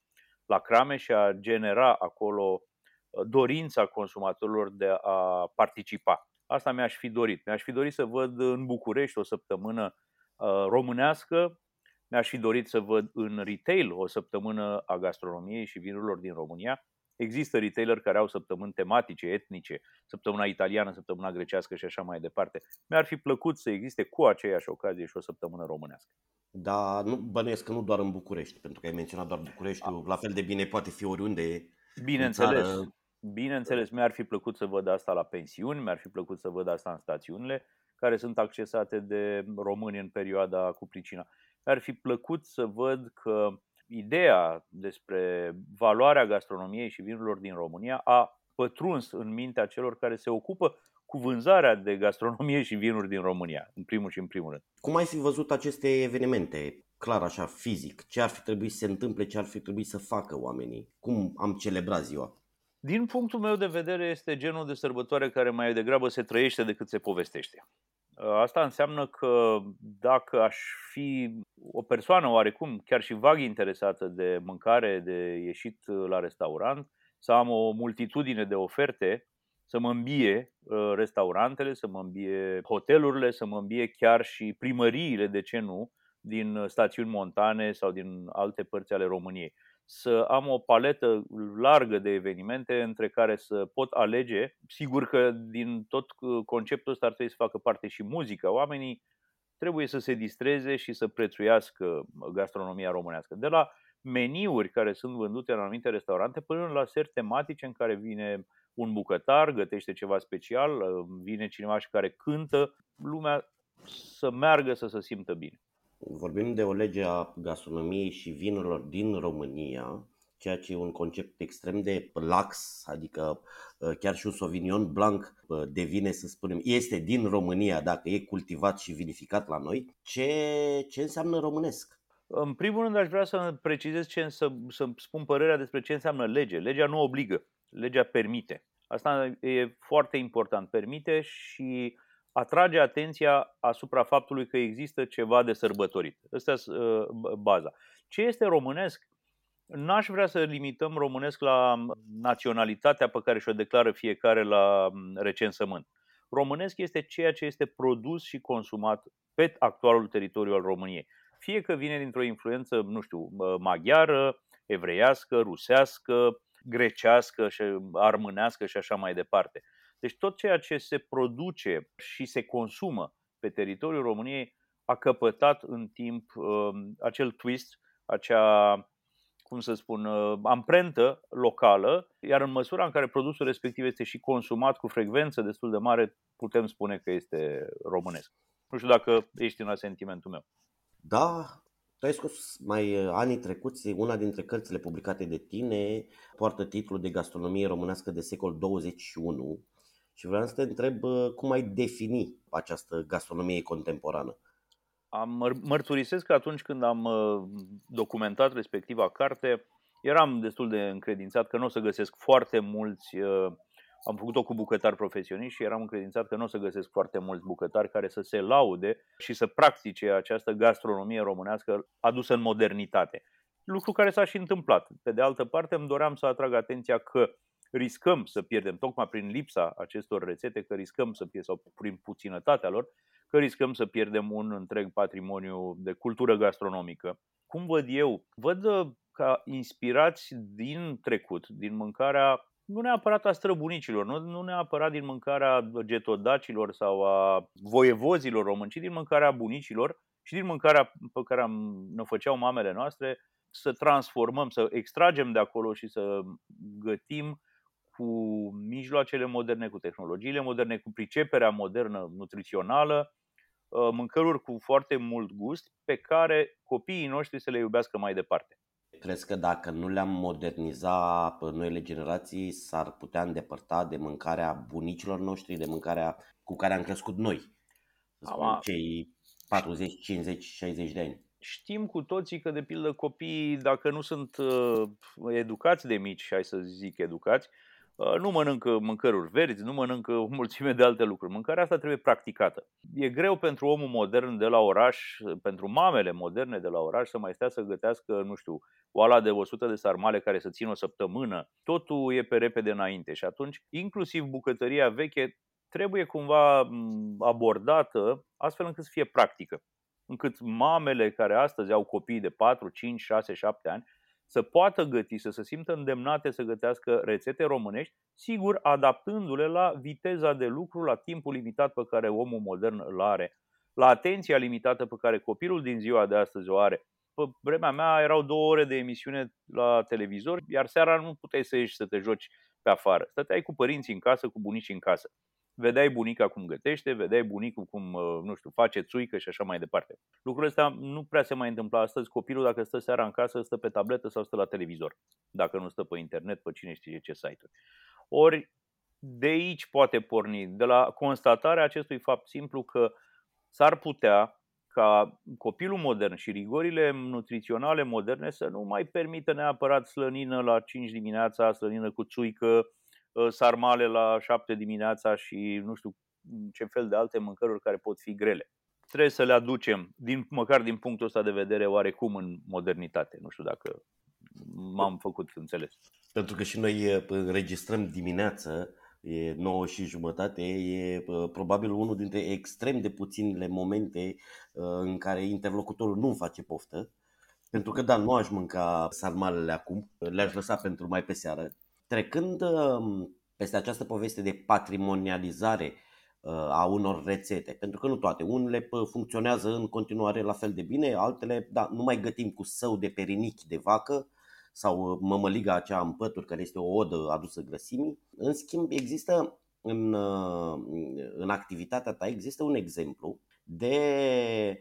la crame și a genera acolo uh, dorința consumatorilor de a participa. Asta mi-aș fi dorit. Mi-aș fi dorit să văd în București o săptămână uh, românească, mi-aș fi dorit să văd în retail o săptămână a gastronomiei și vinurilor din România. Există retailer care au săptămâni tematice, etnice, săptămâna italiană, săptămâna grecească și așa mai departe. Mi-ar fi plăcut să existe cu aceeași ocazie și o săptămână românească. Dar nu bănuiesc că nu doar în București, pentru că ai menționat doar Bucureștiul, la fel de bine poate fi oriunde. Bineînțeles. Bineînțeles, mi-ar fi plăcut să văd asta la pensiuni, mi-ar fi plăcut să văd asta în stațiunile care sunt accesate de români în perioada cu pricina. Mi-ar fi plăcut să văd că ideea despre valoarea gastronomiei și vinurilor din România a pătruns în mintea celor care se ocupă cu vânzarea de gastronomie și vinuri din România, în primul și în primul rând. Cum ai fi văzut aceste evenimente, clar așa, fizic? Ce ar fi trebuit să se întâmple, ce ar fi trebuit să facă oamenii? Cum am celebrat ziua? Din punctul meu de vedere, este genul de sărbătoare care mai degrabă se trăiește decât se povestește. Asta înseamnă că dacă aș fi o persoană oarecum, chiar și vag interesată de mâncare, de ieșit la restaurant, să am o multitudine de oferte să mă îmbie uh, restaurantele, să mă îmbie hotelurile, să mă îmbie chiar și primăriile, de ce nu, din stațiuni montane sau din alte părți ale României. Să am o paletă largă de evenimente între care să pot alege. Sigur că din tot uh, conceptul ăsta ar trebui să facă parte și muzica. Oamenii trebuie să se distreze și să prețuiască gastronomia românească. De la meniuri care sunt vândute în anumite restaurante până la seri tematice în care vine un bucătar, gătește ceva special, vine cineva și care cântă, lumea să meargă să se simtă bine. Vorbim de o lege a gastronomiei și vinurilor din România, ceea ce e un concept extrem de lax, adică ă, chiar și un Sauvignon Blanc ă, devine, să spunem, este din România dacă e cultivat și vinificat la noi. Ce, ce înseamnă românesc? În primul rând aș vrea să precizez ce, să, să spun părerea despre ce înseamnă lege. Legea nu obligă, legea permite. Asta e foarte important. Permite și atrage atenția asupra faptului că există ceva de sărbătorit. Asta e uh, baza. Ce este românesc? N-aș vrea să limităm românesc la naționalitatea pe care și-o declară fiecare la recensământ. Românesc este ceea ce este produs și consumat pe actualul teritoriu al României fie că vine dintr-o influență, nu știu, maghiară, evreiască, rusească, grecească și armânească și așa mai departe. Deci tot ceea ce se produce și se consumă pe teritoriul României a căpătat în timp uh, acel twist, acea, cum să spun, uh, amprentă locală, iar în măsura în care produsul respectiv este și consumat cu frecvență destul de mare, putem spune că este românesc. Nu știu dacă ești în sentimentul meu. Da, tu ai scos mai uh, anii trecuți una dintre cărțile publicate de tine, poartă titlul de gastronomie românească de secol 21 Și vreau să te întreb cum ai defini această gastronomie contemporană. Am mărturisesc că atunci când am documentat respectiva carte, eram destul de încredințat că nu o să găsesc foarte mulți am făcut-o cu bucătari profesioniști și eram încredințat că nu o să găsesc foarte mulți bucătari care să se laude și să practice această gastronomie românească adusă în modernitate. Lucru care s-a și întâmplat. Pe de altă parte, îmi doream să atrag atenția că riscăm să pierdem, tocmai prin lipsa acestor rețete, că riscăm să pierdem, sau prin puținătatea lor, că riscăm să pierdem un întreg patrimoniu de cultură gastronomică. Cum văd eu? Văd uh, ca inspirați din trecut, din mâncarea nu neapărat a străbunicilor, nu, nu neapărat din mâncarea getodacilor sau a voievozilor români, ci din mâncarea bunicilor și din mâncarea pe care am, ne făceau mamele noastre, să transformăm, să extragem de acolo și să gătim cu mijloacele moderne, cu tehnologiile moderne, cu priceperea modernă nutrițională, uh, mâncăruri cu foarte mult gust pe care copiii noștri să le iubească mai departe. Crezi că dacă nu le-am moderniza pe noile generații, s-ar putea îndepărta de mâncarea bunicilor noștri, de mâncarea cu care am crescut noi? Să spunem, cei 40, 50, 60 de ani. Știm cu toții că, de pildă, copiii, dacă nu sunt uh, educați de mici, hai să zic educați, Uh, nu mănâncă mâncăruri verzi, nu mănâncă o mulțime de alte lucruri. Mâncarea asta trebuie practicată. E greu pentru omul modern de la oraș, pentru mamele moderne de la oraș să mai stea să gătească, nu știu, oala de 100 de sarmale care să țină o săptămână. Totul e pe repede înainte și atunci, inclusiv bucătăria veche trebuie cumva abordată astfel încât să fie practică. Încât mamele care astăzi au copii de 4, 5, 6, 7 ani să poată găti, să se simtă îndemnate să gătească rețete românești, sigur adaptându-le la viteza de lucru, la timpul limitat pe care omul modern îl are, la atenția limitată pe care copilul din ziua de astăzi o are. Pe vremea mea erau două ore de emisiune la televizor, iar seara nu puteai să ieși să te joci pe afară. Stăteai cu părinții în casă, cu bunicii în casă vedeai bunica cum gătește, vedeai bunicul cum, uh, nu știu, face țuică și așa mai departe. Lucrul ăsta nu prea se mai întâmplă astăzi. Copilul, dacă stă seara în casă, stă pe tabletă sau stă la televizor, dacă nu stă pe internet, pe cine știe ce site-uri. Ori de aici poate porni, de la constatarea acestui fapt simplu că s-ar putea ca copilul modern și rigorile nutriționale moderne să nu mai permită neapărat slănină la 5 dimineața, slănină cu țuică, Uh, sarmale la 7 dimineața și nu știu ce fel de alte mâncăruri care pot fi grele. Trebuie să le aducem, din, măcar din punctul ăsta de vedere, oarecum în modernitate. Nu știu dacă m-am făcut înțeles. Pentru că și noi înregistrăm dimineața, e 9 și jumătate, e probabil unul dintre extrem de puținele momente în care interlocutorul nu face poftă. Pentru că, da, nu aș mânca sarmalele acum, le-aș lăsa pentru mai pe seară. Trecând um, peste această poveste de patrimonializare uh, a unor rețete, pentru că nu toate, unele funcționează în continuare la fel de bine, altele, da, nu mai gătim cu său de perinichi de vacă sau uh, mămăliga aceea în pături, care este o odă adusă grăsimii. În schimb, există în, uh, în activitatea ta, există un exemplu de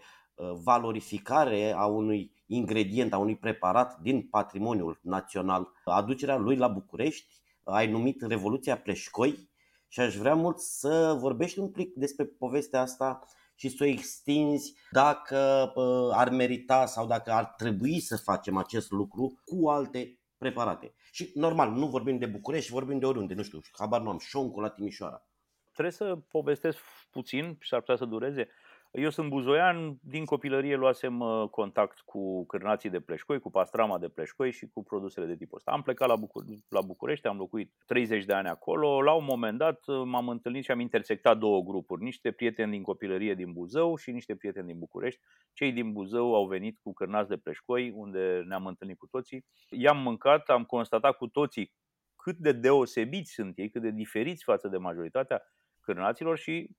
valorificare a unui ingredient, a unui preparat din patrimoniul național, aducerea lui la București, ai numit Revoluția Pleșcoi și aș vrea mult să vorbești un pic despre povestea asta și să o extinzi dacă ar merita sau dacă ar trebui să facem acest lucru cu alte preparate. Și normal, nu vorbim de București, vorbim de oriunde, nu știu, habar nu am, șoncul la Timișoara. Trebuie să povestesc puțin și ar putea să dureze. Eu sunt buzoian, din copilărie luasem uh, contact cu cârnații de pleșcoi, cu pastrama de pleșcoi și cu produsele de tipul ăsta. Am plecat la, Bucur- la București, am locuit 30 de ani acolo. La un moment dat uh, m-am întâlnit și am intersectat două grupuri, niște prieteni din copilărie din Buzău și niște prieteni din București. Cei din Buzău au venit cu cârnați de pleșcoi, unde ne-am întâlnit cu toții. I-am mâncat, am constatat cu toții cât de deosebiți sunt ei, cât de diferiți față de majoritatea cârnaților și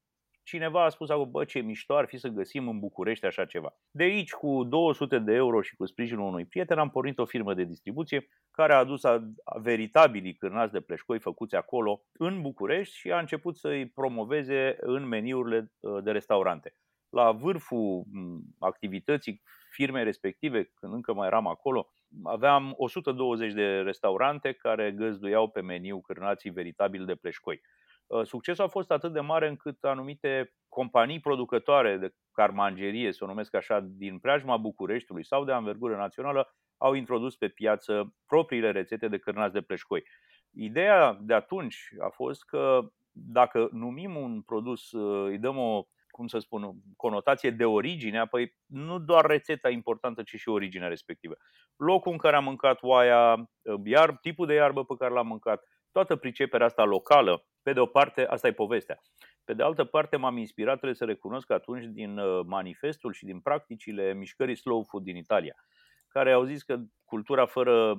cineva a spus acolo, bă, ce mișto ar fi să găsim în București așa ceva. De aici, cu 200 de euro și cu sprijinul unui prieten, am pornit o firmă de distribuție care a adus a, a veritabilii cârnați de pleșcoi făcuți acolo în București și a început să-i promoveze în meniurile uh, de restaurante. La vârful activității firmei respective, când încă mai eram acolo, aveam 120 de restaurante care găzduiau pe meniu cârnații veritabili de pleșcoi. Uh, succesul a fost atât de mare încât anumite companii producătoare de carmangerie, să o numesc așa, din preajma Bucureștiului sau de anvergură națională, au introdus pe piață propriile rețete de cârnați de pleșcoi. Ideea de atunci a fost că dacă numim un produs, uh, îi dăm o, cum să spun, conotație de origine, apoi nu doar rețeta importantă, ci și originea respectivă. Locul în care am mâncat oaia, uh, iar, tipul de iarbă pe care l-am mâncat, toată priceperea asta locală, pe de o parte, asta e povestea. Pe de altă parte, m-am inspirat, trebuie să recunosc că atunci din uh, manifestul și din practicile mișcării slow food din Italia, care au zis că cultura fără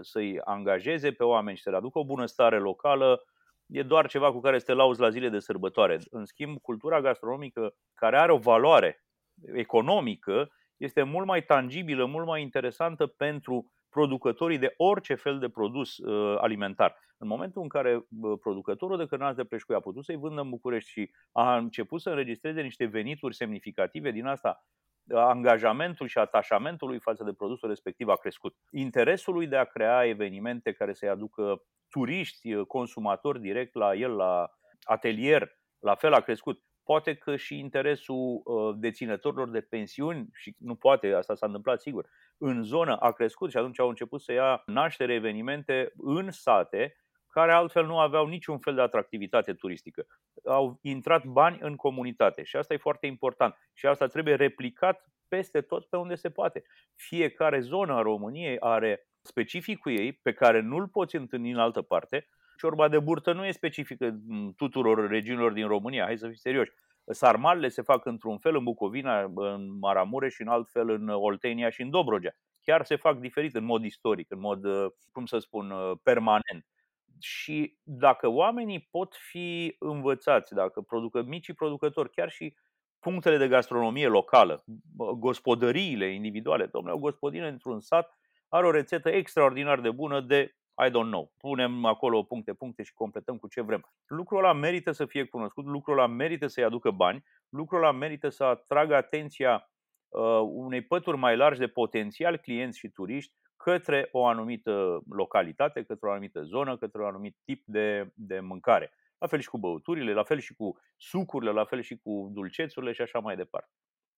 să-i angajeze pe oameni și să le aducă o bunăstare locală e doar ceva cu care să te lauzi la zile de sărbătoare. În schimb, cultura gastronomică, care are o valoare economică, este mult mai tangibilă, mult mai interesantă pentru producătorii de orice fel de produs uh, alimentar. În momentul în care uh, producătorul de cărnați de pleșcoi a putut să-i vândă în București și a început să înregistreze niște venituri semnificative din asta, angajamentul și atașamentul lui față de produsul respectiv a crescut. Interesul lui de a crea evenimente care să-i aducă turiști, uh, consumatori direct la el, la atelier, la fel a crescut. Poate că și interesul uh, deținătorilor de pensiuni, și nu poate, asta s-a întâmplat sigur, în zonă a crescut și atunci au început să ia naștere evenimente în sate care altfel nu aveau niciun fel de atractivitate turistică. Au intrat bani în comunitate și asta e foarte important și asta trebuie replicat peste tot pe unde se poate. Fiecare zonă a României are specificul ei pe care nu-l poți întâlni în altă parte. Ciorba de burtă nu e specifică tuturor regiunilor din România, hai să fim serioși. Sarmalele se fac într-un fel în Bucovina, în Maramureș și în alt fel în Oltenia și în Dobrogea. Chiar se fac diferit în mod istoric, în mod, cum să spun, permanent. Și dacă oamenii pot fi învățați, dacă producă micii producători, chiar și punctele de gastronomie locală, gospodăriile individuale, domnule, o gospodină într-un sat are o rețetă extraordinar de bună de I don't know. Punem acolo puncte, puncte și completăm cu ce vrem. Lucrul ăla merită să fie cunoscut, lucrul ăla merită să-i aducă bani, lucrul ăla merită să atragă atenția uh, unei pături mai largi de potențial clienți și turiști către o anumită localitate, către o anumită zonă, către un anumit tip de, de mâncare. La fel și cu băuturile, la fel și cu sucurile, la fel și cu dulcețurile și așa mai departe.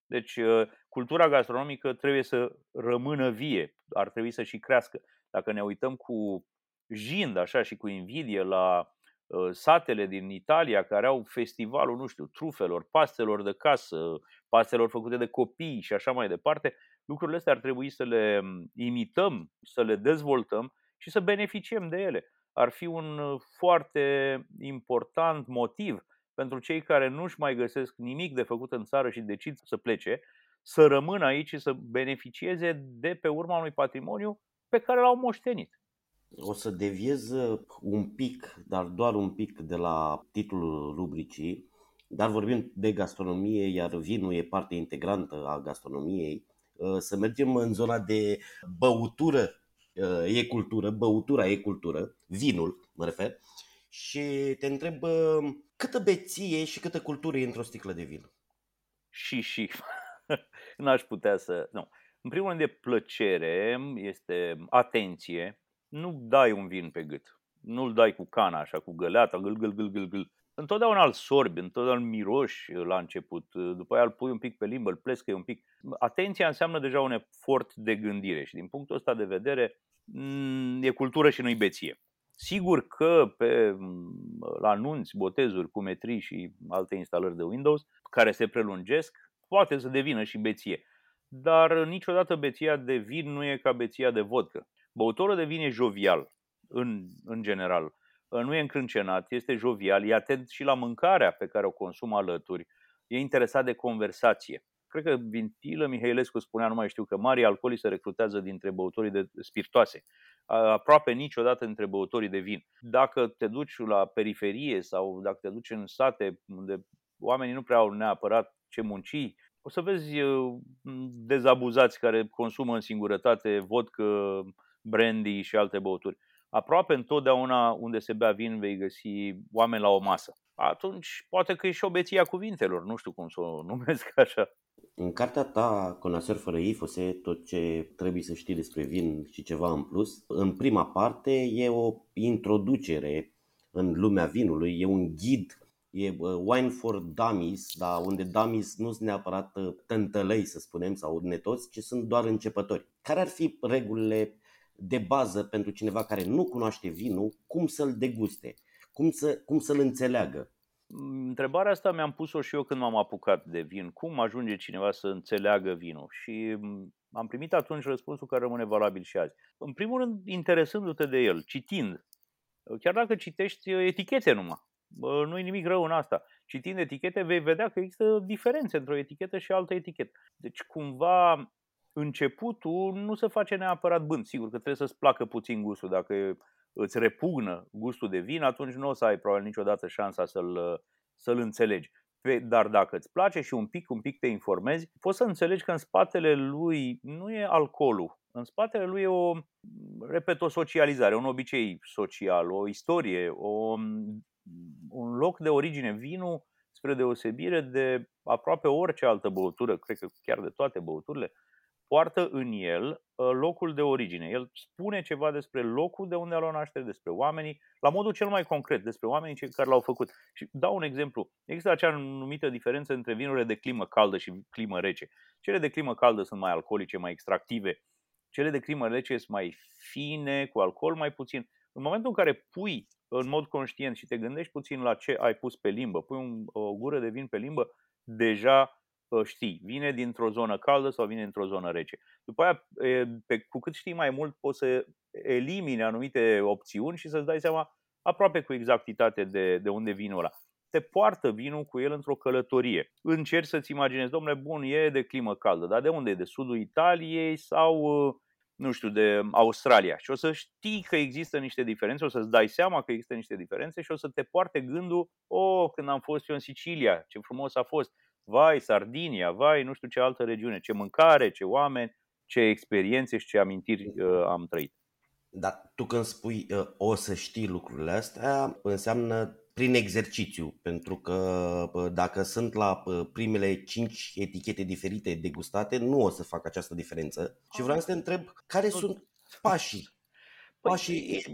Deci, uh, cultura gastronomică trebuie să rămână vie, ar trebui să și crească. Dacă ne uităm cu jind așa și cu invidie la uh, satele din Italia care au festivalul, nu știu, trufelor, pastelor de casă, pastelor făcute de copii și așa mai departe, lucrurile astea ar trebui să le mm, imităm, să le dezvoltăm și să beneficiem de ele. Ar fi un uh, foarte important motiv pentru cei care nu-și mai găsesc nimic de făcut în țară și decid să plece, să rămână aici și să beneficieze de pe urma unui patrimoniu pe care l-au moștenit. O să deviez uh, un pic, dar doar un pic de la titlul rubricii, dar vorbim de gastronomie, iar vinul e parte integrantă a gastronomiei. Uh, să mergem în zona de băutură, uh, e cultură, băutura e cultură, vinul mă refer, și te întreb câtă beție și câtă cultură e într-o sticlă de vin? Și, și. N-aș putea să... Nu. În primul rând de plăcere, este atenție. Nu dai un vin pe gât. Nu-l dai cu cana, așa, cu găleata, gâl, gâl, gâl, gâl, gâl. Întotdeauna îl sorbi, întotdeauna îl miroși la început, după aia îl pui un pic pe limbă, îl plescă un pic. Atenția înseamnă deja un efort de gândire și din punctul ăsta de vedere mm, e cultură și nu-i beție. Sigur că pe, la anunți, botezuri, cumetrii și alte instalări de Windows care se prelungesc, poate să devină și beție. Dar niciodată beția de vin nu e ca beția de vodcă. Băutorul de vin e jovial, în, în general. Nu e încrâncenat, este jovial, e atent și la mâncarea pe care o consumă alături, e interesat de conversație. Cred că Vintilă Mihailescu spunea, nu mai știu, că mari alcoolii se recrutează dintre băutorii de spiritoase aproape niciodată între băutorii de vin. Dacă te duci la periferie sau dacă te duci în sate unde oamenii nu prea au neapărat ce munci, o să vezi uh, dezabuzați care consumă în singurătate vodcă, brandy și alte băuturi. Aproape întotdeauna unde se bea vin vei găsi oameni la o masă. Atunci poate că e și obeția cuvintelor, nu știu cum să o numesc așa. În cartea ta, Conasor fără ifose, tot ce trebuie să știi despre vin și ceva în plus, în prima parte e o introducere în lumea vinului, e un ghid e Wine for Dummies, da, unde dummies nu sunt neapărat uh, tântălăi, să spunem, sau netoți, ci sunt doar începători. Care ar fi regulile de bază pentru cineva care nu cunoaște vinul, cum să-l deguste, cum, să, cum să-l înțeleagă? Întrebarea asta mi-am pus-o și eu când m-am apucat de vin. Cum ajunge cineva să înțeleagă vinul? Și am primit atunci răspunsul care rămâne valabil și azi. În primul rând, interesându-te de el, citind. Chiar dacă citești etichete numai nu e nimic rău în asta. Citind etichete vei vedea că există diferențe între o etichetă și altă etichetă. Deci cumva începutul nu se face neapărat bând. Sigur că trebuie să-ți placă puțin gustul. Dacă îți repugnă gustul de vin, atunci nu o să ai probabil niciodată șansa să-l, să-l înțelegi. Dar dacă îți place și un pic, un pic te informezi, poți să înțelegi că în spatele lui nu e alcoolul. În spatele lui e o, repet, o socializare, un obicei social, o istorie, o un loc de origine. Vinul, spre deosebire de aproape orice altă băutură, cred că chiar de toate băuturile, poartă în el ă, locul de origine. El spune ceva despre locul de unde a luat naștere, despre oamenii, la modul cel mai concret, despre oamenii cei care l-au făcut. Și dau un exemplu. Există acea numită diferență între vinurile de climă caldă și climă rece. Cele de climă caldă sunt mai alcoolice, mai extractive. Cele de climă rece sunt mai fine, cu alcool mai puțin. În momentul în care pui în mod conștient și te gândești puțin la ce ai pus pe limbă, pui un, o gură de vin pe limbă, deja ă, știi, vine dintr-o zonă caldă sau vine dintr-o zonă rece. După aia, pe, cu cât știi mai mult, poți să elimini anumite opțiuni și să-ți dai seama aproape cu exactitate de, de unde vinul ăla. Te poartă vinul cu el într-o călătorie. Încerci să-ți imaginezi, domnule, bun, e de climă caldă, dar de unde e? De sudul Italiei sau ă, nu știu, de Australia și o să știi că există niște diferențe, o să-ți dai seama că există niște diferențe și o să te poarte gândul, oh, când am fost eu în Sicilia, ce frumos a fost, vai, Sardinia, vai, nu știu ce altă regiune, ce mâncare, ce oameni, ce experiențe și ce amintiri uh, am trăit. Dar tu când spui uh, o să știi lucrurile astea, înseamnă prin exercițiu, pentru că dacă sunt la primele 5 etichete diferite degustate, nu o să fac această diferență. Și vreau să te întreb care sunt pașii. Păi pașii,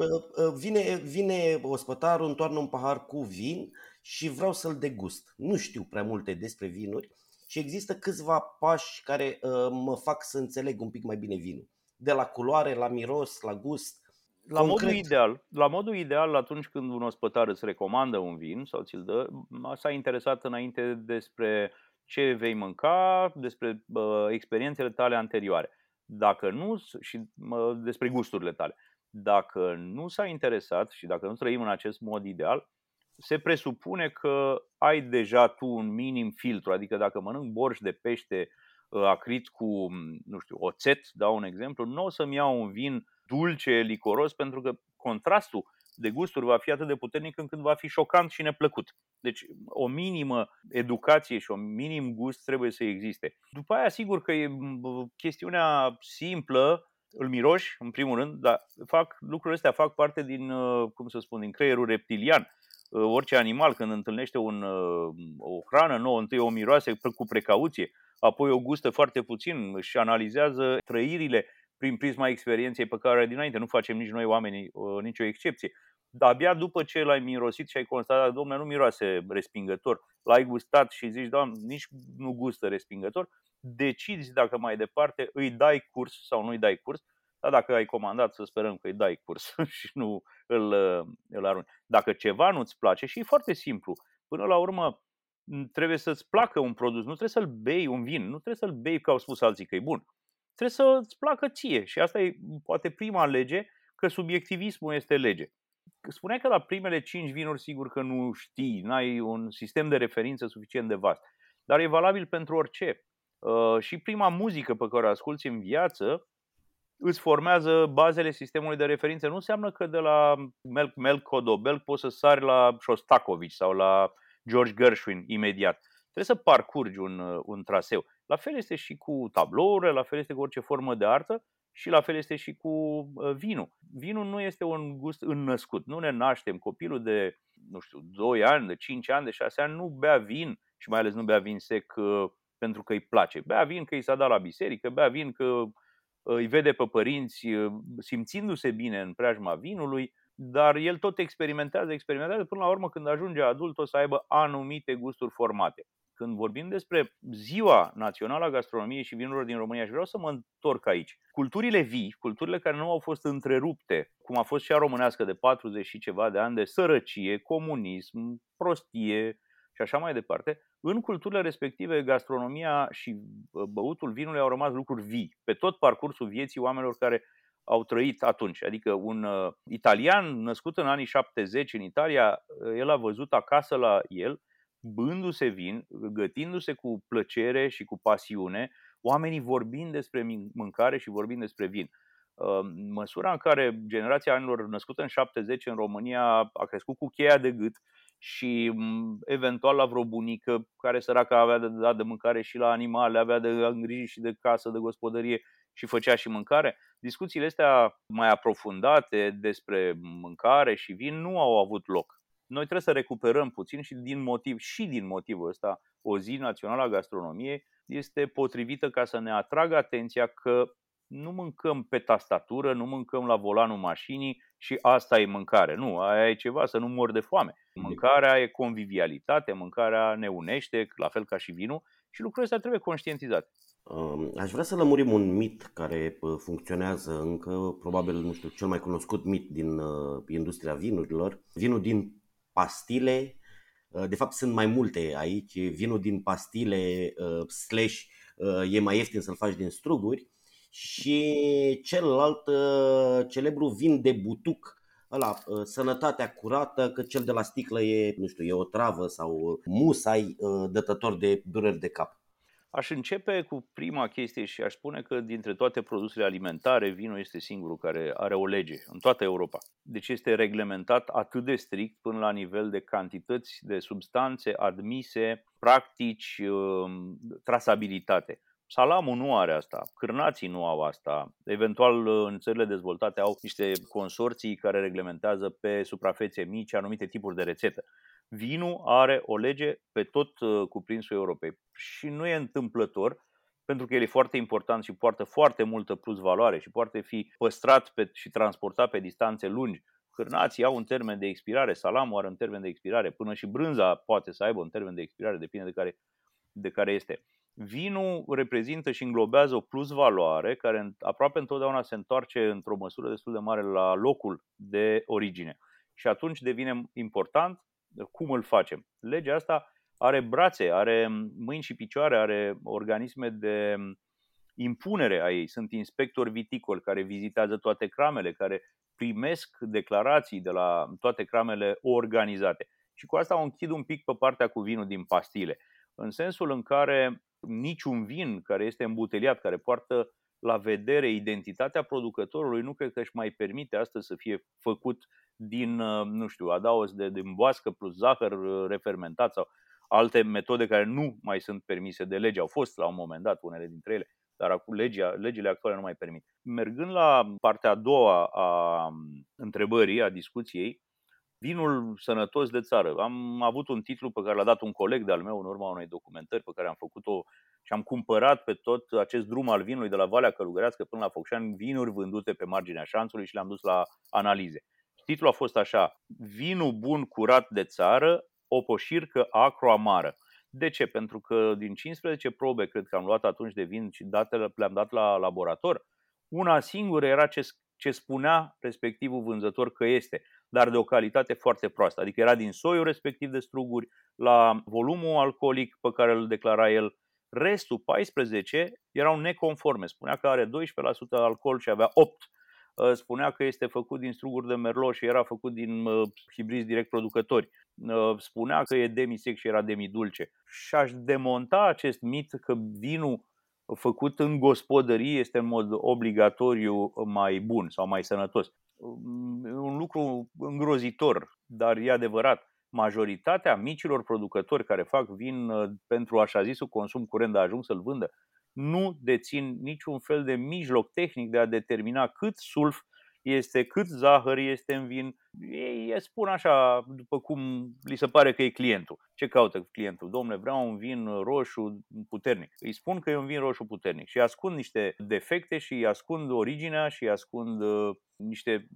vine, vine ospătarul, întoarnă un pahar cu vin și vreau să-l degust. Nu știu prea multe despre vinuri și există câțiva pași care mă fac să înțeleg un pic mai bine vinul. De la culoare, la miros, la gust, la modul, ideal, la modul ideal, atunci când un ospătar îți recomandă un vin sau ți-l dă, s-a interesat înainte despre ce vei mânca, despre uh, experiențele tale anterioare. Dacă nu, și uh, despre gusturile tale. Dacă nu s-a interesat și dacă nu trăim în acest mod ideal, se presupune că ai deja tu un minim filtru, adică dacă mănânc borș de pește acrit cu, nu știu, oțet, dau un exemplu, nu o să-mi iau un vin dulce, licoros, pentru că contrastul de gusturi va fi atât de puternic încât va fi șocant și neplăcut. Deci o minimă educație și un minim gust trebuie să existe. După aia, sigur că e chestiunea simplă, îl miroși, în primul rând, dar fac, lucrurile astea fac parte din, uh, cum să spun, din creierul reptilian. Uh, orice animal, când întâlnește un, uh, o hrană nouă, întâi o miroase cu precauție, apoi o gustă foarte puțin, și analizează trăirile prin prisma experienței pe care dinainte nu facem nici noi oamenii uh, nicio excepție. Dar abia după ce l-ai mirosit și ai constatat, domnule, nu miroase respingător, l-ai gustat și zici, doamne, nici nu gustă respingător, decizi dacă mai departe îi dai curs sau nu îi dai curs, dar dacă ai comandat, să sperăm că îi dai curs și nu îl, uh, îl arunci. Dacă ceva nu-ți place, și e foarte simplu, până la urmă trebuie să-ți placă un produs, nu trebuie să-l bei un vin, nu trebuie să-l bei că au spus alții că e bun trebuie să îți placă ție. Și asta e poate prima lege, că subiectivismul este lege. Spuneai că la primele cinci vinuri sigur că nu știi, n-ai un sistem de referință suficient de vast, dar e valabil pentru orice. Uh, și prima muzică pe care o asculti în viață îți formează bazele sistemului de referință. Nu înseamnă că de la Melk, Melk Codobel poți să sari la Shostakovich sau la George Gershwin imediat. Trebuie să parcurgi un, un traseu. La fel este și cu tablourile, la fel este cu orice formă de artă și la fel este și cu uh, vinul. Vinul nu este un gust înnăscut. Nu ne naștem. Copilul de, nu știu, 2 ani, de 5 ani, de 6 ani nu bea vin și mai ales nu bea vin sec uh, pentru că îi place. Bea vin că i s-a dat la biserică, bea vin că uh, îi vede pe părinți simțindu-se bine în preajma vinului, dar el tot experimentează, experimentează, până la urmă când ajunge adult o să aibă anumite gusturi formate. Când vorbim despre Ziua Națională a Gastronomiei și Vinurilor din România, și vreau să mă întorc aici, culturile vii, culturile care nu au fost întrerupte, cum a fost și a românească de 40 și ceva de ani de sărăcie, comunism, prostie și așa mai departe, în culturile respective, gastronomia și băutul vinului au rămas lucruri vii pe tot parcursul vieții oamenilor care au trăit atunci. Adică un uh, italian născut în anii 70 în Italia, uh, el a văzut acasă la el, bându-se vin, gătindu-se cu plăcere și cu pasiune, oamenii vorbind despre mâncare și vorbind despre vin. Uh, măsura în care generația anilor născută în 70 în România a crescut cu cheia de gât și mm, eventual la vreo bunică care săraca avea de dat de mâncare și la animale, avea de îngriji și de casă, de gospodărie și făcea și mâncare. Discuțiile astea mai aprofundate despre mâncare și vin nu au avut loc. Noi trebuie să recuperăm puțin și din motiv și din motivul ăsta o zi națională a gastronomiei este potrivită ca să ne atragă atenția că nu mâncăm pe tastatură, nu mâncăm la volanul mașinii și asta e mâncare. Nu, aia e ceva să nu mor de foame. Mâncarea e convivialitate, mâncarea ne unește, la fel ca și vinul și lucrurile astea trebuie conștientizate. Aș vrea să lămurim un mit care funcționează încă, probabil, nu știu, cel mai cunoscut mit din uh, industria vinurilor. Vinul din pastile, uh, de fapt sunt mai multe aici, vinul din pastile uh, slash e mai ieftin să-l faci din struguri și celălalt celebru vin de butuc, ăla, sănătatea curată, că cel de la sticlă e, nu știu, e o travă sau musai dătător de dureri de cap. Aș începe cu prima chestie și aș spune că dintre toate produsele alimentare, vinul este singurul care are o lege în toată Europa. Deci este reglementat atât de strict până la nivel de cantități de substanțe admise, practici, um, trasabilitate. Salamul nu are asta, cârnații nu au asta. Eventual, în țările dezvoltate au niște consorții care reglementează pe suprafețe mici anumite tipuri de rețetă. Vinul are o lege pe tot uh, cuprinsul Europei și nu e întâmplător pentru că el e foarte important și poartă foarte multă plus valoare și poate fi păstrat pe, și transportat pe distanțe lungi. Cârnații au un termen de expirare, salamul are un termen de expirare, până și brânza poate să aibă un termen de expirare, depinde de care, de care este. Vinul reprezintă și înglobează o plus valoare care aproape întotdeauna se întoarce într-o măsură destul de mare la locul de origine. Și atunci devine important cum îl facem. Legea asta are brațe, are mâini și picioare, are organisme de impunere a ei. Sunt inspectori viticoli care vizitează toate cramele, care primesc declarații de la toate cramele organizate. Și cu asta o închid un pic pe partea cu vinul din pastile, în sensul în care niciun vin care este îmbuteliat, care poartă la vedere identitatea producătorului, nu cred că își mai permite astăzi să fie făcut din, uh, nu știu, adaos de, din boască plus zahăr uh, refermentat sau alte metode care nu mai sunt permise de lege. Au fost la un moment dat unele dintre ele, dar acum legea, legile actuale nu mai permit. Mergând la partea a doua a um, întrebării, a discuției, vinul sănătos de țară. Am avut un titlu pe care l-a dat un coleg de-al meu în urma unei documentări pe care am făcut-o și am cumpărat pe tot acest drum al vinului de la Valea Călugărească până la Focșani vinuri vândute pe marginea șanțului și le-am dus la analize. Titlul a fost așa, Vinul bun curat de țară, o poșircă acro-amară. De ce? Pentru că din 15 probe, cred că am luat atunci de vin și datele le-am dat la laborator, una singură era ce, ce spunea respectivul vânzător că este, dar de o calitate foarte proastă. Adică era din soiul respectiv de struguri, la volumul alcoolic pe care îl declara el. Restul, 14, erau neconforme. Spunea că are 12% alcool și avea 8 Ă, spunea că este făcut din struguri de merlot și era făcut din ă, hibrizi direct producători. Ă, spunea că e demisec și era demidulce. Și aș demonta acest mit că vinul făcut în gospodărie este în mod obligatoriu mai bun sau mai sănătos. Un lucru îngrozitor, dar e adevărat. Majoritatea micilor producători care fac vin pentru așa zisul consum curent, dar ajung să-l vândă, nu dețin niciun fel de mijloc tehnic de a determina cât sulf este cât zahăr este în vin. Ei spun așa, după cum li se pare că e clientul. Ce caută clientul? Domnule, vreau un vin roșu puternic. Îi spun că e un vin roșu puternic și ascund niște defecte și îi ascund originea și îi ascund uh, niște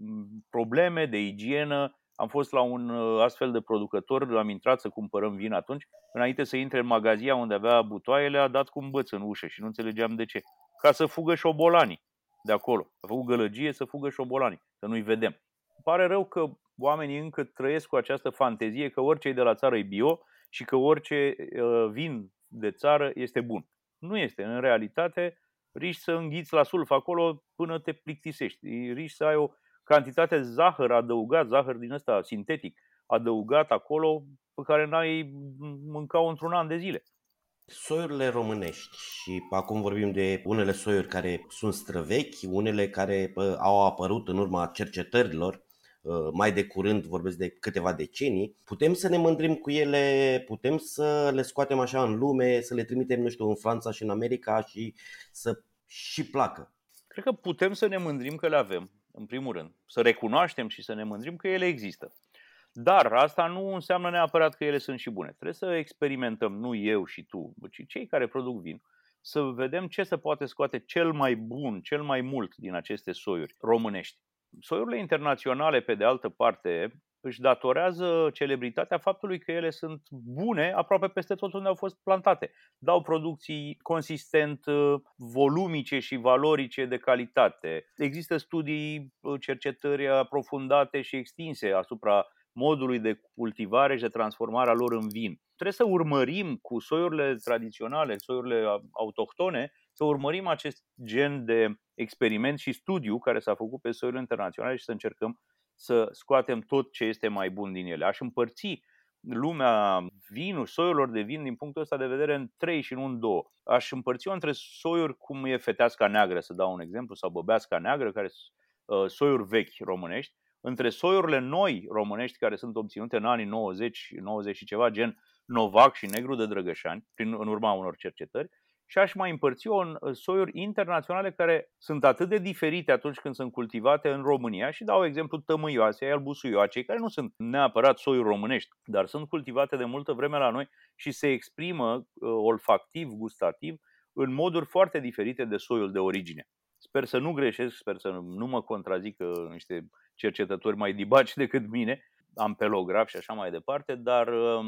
probleme de igienă am fost la un uh, astfel de producător, am intrat să cumpărăm vin atunci. Înainte să intre în magazia unde avea butoaiele, a dat cu un băț în ușă și nu înțelegeam de ce. Ca să fugă șobolanii de acolo. A făcut gălăgie să fugă șobolanii, să nu-i vedem. Pare rău că oamenii încă trăiesc cu această fantezie că orice e de la țară e bio și că orice uh, vin de țară este bun. Nu este. În realitate, riști să înghiți la sulf acolo până te plictisești. Riști să ai o cantitate de zahăr adăugat, zahăr din ăsta sintetic, adăugat acolo pe care n-ai mâncat într-un an de zile. Soiurile românești și acum vorbim de unele soiuri care sunt străvechi, unele care au apărut în urma cercetărilor, ă, mai de curând vorbesc de câteva decenii, putem să ne mândrim cu ele, putem să le scoatem așa în lume, să le trimitem, nu știu, în Franța și în America și să și placă. Cred că putem să ne mândrim că le avem în primul rând. Să recunoaștem și să ne mândrim că ele există. Dar asta nu înseamnă neapărat că ele sunt și bune. Trebuie să experimentăm, nu eu și tu, ci cei care produc vin, să vedem ce se poate scoate cel mai bun, cel mai mult din aceste soiuri românești. Soiurile internaționale, pe de altă parte, își datorează celebritatea faptului că ele sunt bune aproape peste tot unde au fost plantate. Dau producții consistent uh, volumice și valorice de calitate. Există studii, uh, cercetări aprofundate și extinse asupra modului de cultivare și de transformare a lor în vin. Trebuie să urmărim cu soiurile tradiționale, soiurile autohtone, să urmărim acest gen de experiment și studiu care s-a făcut pe soiurile internaționale și să încercăm să scoatem tot ce este mai bun din ele. Aș împărți lumea vinul, soiurilor de vin din punctul ăsta de vedere în trei și nu în două. Aș împărți-o între soiuri cum e feteasca neagră, să dau un exemplu, sau băbeasca neagră, care sunt uh, soiuri vechi românești, între soiurile noi românești care sunt obținute în anii 90, 90 și ceva, gen Novac și Negru de Drăgășani, prin, în urma unor cercetări, și aș mai împărți-o în uh, soiuri internaționale care sunt atât de diferite atunci când sunt cultivate în România și dau exemplu tămâioase, albusuioacei, care nu sunt neapărat soiuri românești, dar sunt cultivate de multă vreme la noi și se exprimă uh, olfactiv, gustativ, în moduri foarte diferite de soiul de origine. Sper să nu greșesc, sper să nu mă contrazică niște cercetători mai dibaci decât mine, ampelograf și așa mai departe, dar uh,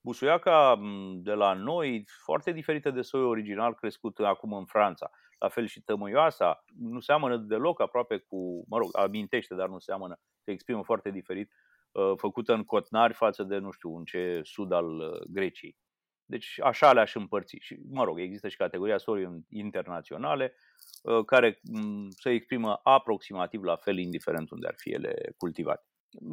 Busuiaca de la noi, foarte diferită de soi original crescut acum în Franța. La fel și tămâioasa, nu seamănă deloc aproape cu, mă rog, amintește, dar nu seamănă, se exprimă foarte diferit, ă, făcută în cotnari față de, nu știu, un ce sud al ă, Greciei. Deci așa le-aș împărți. Și, mă rog, există și categoria sori internaționale ă, care se exprimă aproximativ la fel, indiferent unde ar fi ele cultivate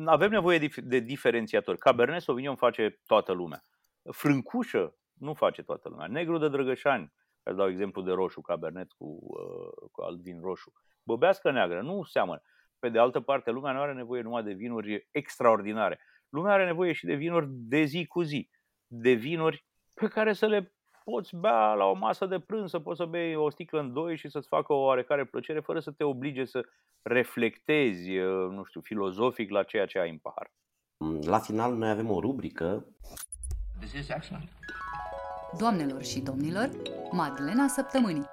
avem nevoie de diferențiatori. Cabernet Sauvignon face toată lumea. Frâncușă nu face toată lumea. Negru de Drăgășani, ca să dau exemplu de roșu, Cabernet cu, uh, cu alt vin roșu. Băbească neagră, nu seamănă. Pe de altă parte, lumea nu are nevoie numai de vinuri extraordinare. Lumea are nevoie și de vinuri de zi cu zi. De vinuri pe care să le poți bea la o masă de prânz, să poți să bei o sticlă în doi și să-ți facă o oarecare plăcere, fără să te oblige să reflectezi, uh, nu știu, filozofic la ceea ce ai în pahar. La final noi avem o rubrică. This is excellent. Doamnelor și domnilor, Madlena Săptămânii.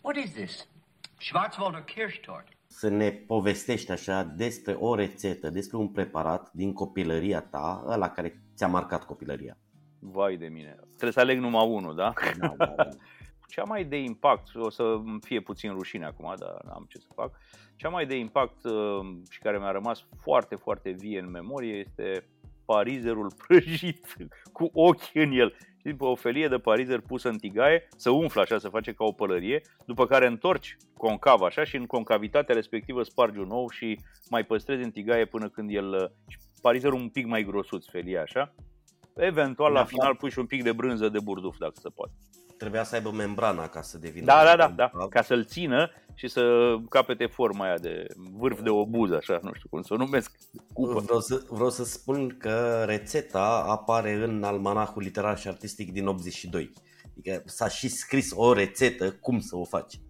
What is this? Schwarzwälder Kirschtort. Să ne povestești așa despre o rețetă, despre un preparat din copilăria ta, la care ți-a marcat copilăria. Vai de mine. Trebuie să aleg numai unul, da? Da, da, da. Cea mai de impact, o să fie puțin rușine acum, dar n-am ce să fac. Cea mai de impact uh, și care mi-a rămas foarte, foarte vie în memorie este parizerul prăjit cu ochi în el. Și după o felie de parizer pusă în tigaie, să umflă așa, să face ca o pălărie, după care întorci concav așa și în concavitatea respectivă spargi un ou și mai păstrezi în tigaie până când el... Uh, parizerul un pic mai grosuț, felia așa, Eventual, la final, pui și un pic de brânză de burduf, dacă se poate. Trebuia să aibă membrana ca să devină... Da, da, da, da, ca să-l țină și să capete forma aia de vârf de obuz, așa, nu știu cum să o numesc. Cupă. Vreau să, vreau să spun că rețeta apare în almanahul literar și artistic din 82. Adică s-a și scris o rețetă cum să o faci.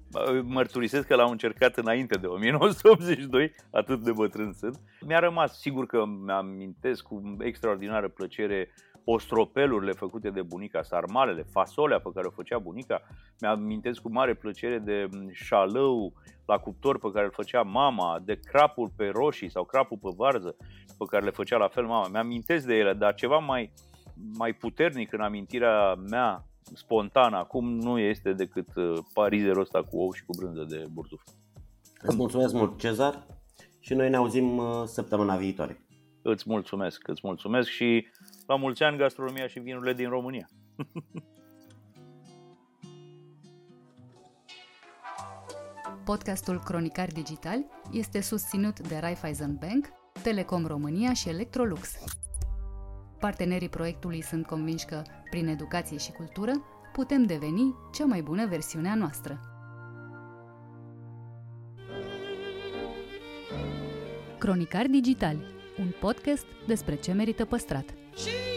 Mărturisesc că l-am încercat înainte de 1982, atât de bătrân sunt. Mi-a rămas, sigur că mi-amintesc cu extraordinară plăcere ostropelurile făcute de bunica, sarmalele, fasolea pe care o făcea bunica. Mi-amintesc cu mare plăcere de șalău la cuptor pe care îl făcea mama, de crapul pe roșii sau crapul pe varză pe care le făcea la fel mama. Mi-amintesc de ele, dar ceva mai, mai puternic în amintirea mea spontană acum nu este decât uh, parizerul ăsta cu ou și cu brânză de burtuf. Îți mulțumesc mult, Cezar, și noi ne auzim uh, săptămâna viitoare. Îți mulțumesc, îți mulțumesc și la mulți ani gastronomia și vinurile din România. Podcastul Cronicar Digital este susținut de Raiffeisen Bank, Telecom România și Electrolux. Partenerii proiectului sunt convinși că, prin educație și cultură, putem deveni cea mai bună versiune a noastră. Cronicar Digital, un podcast despre ce merită păstrat. Și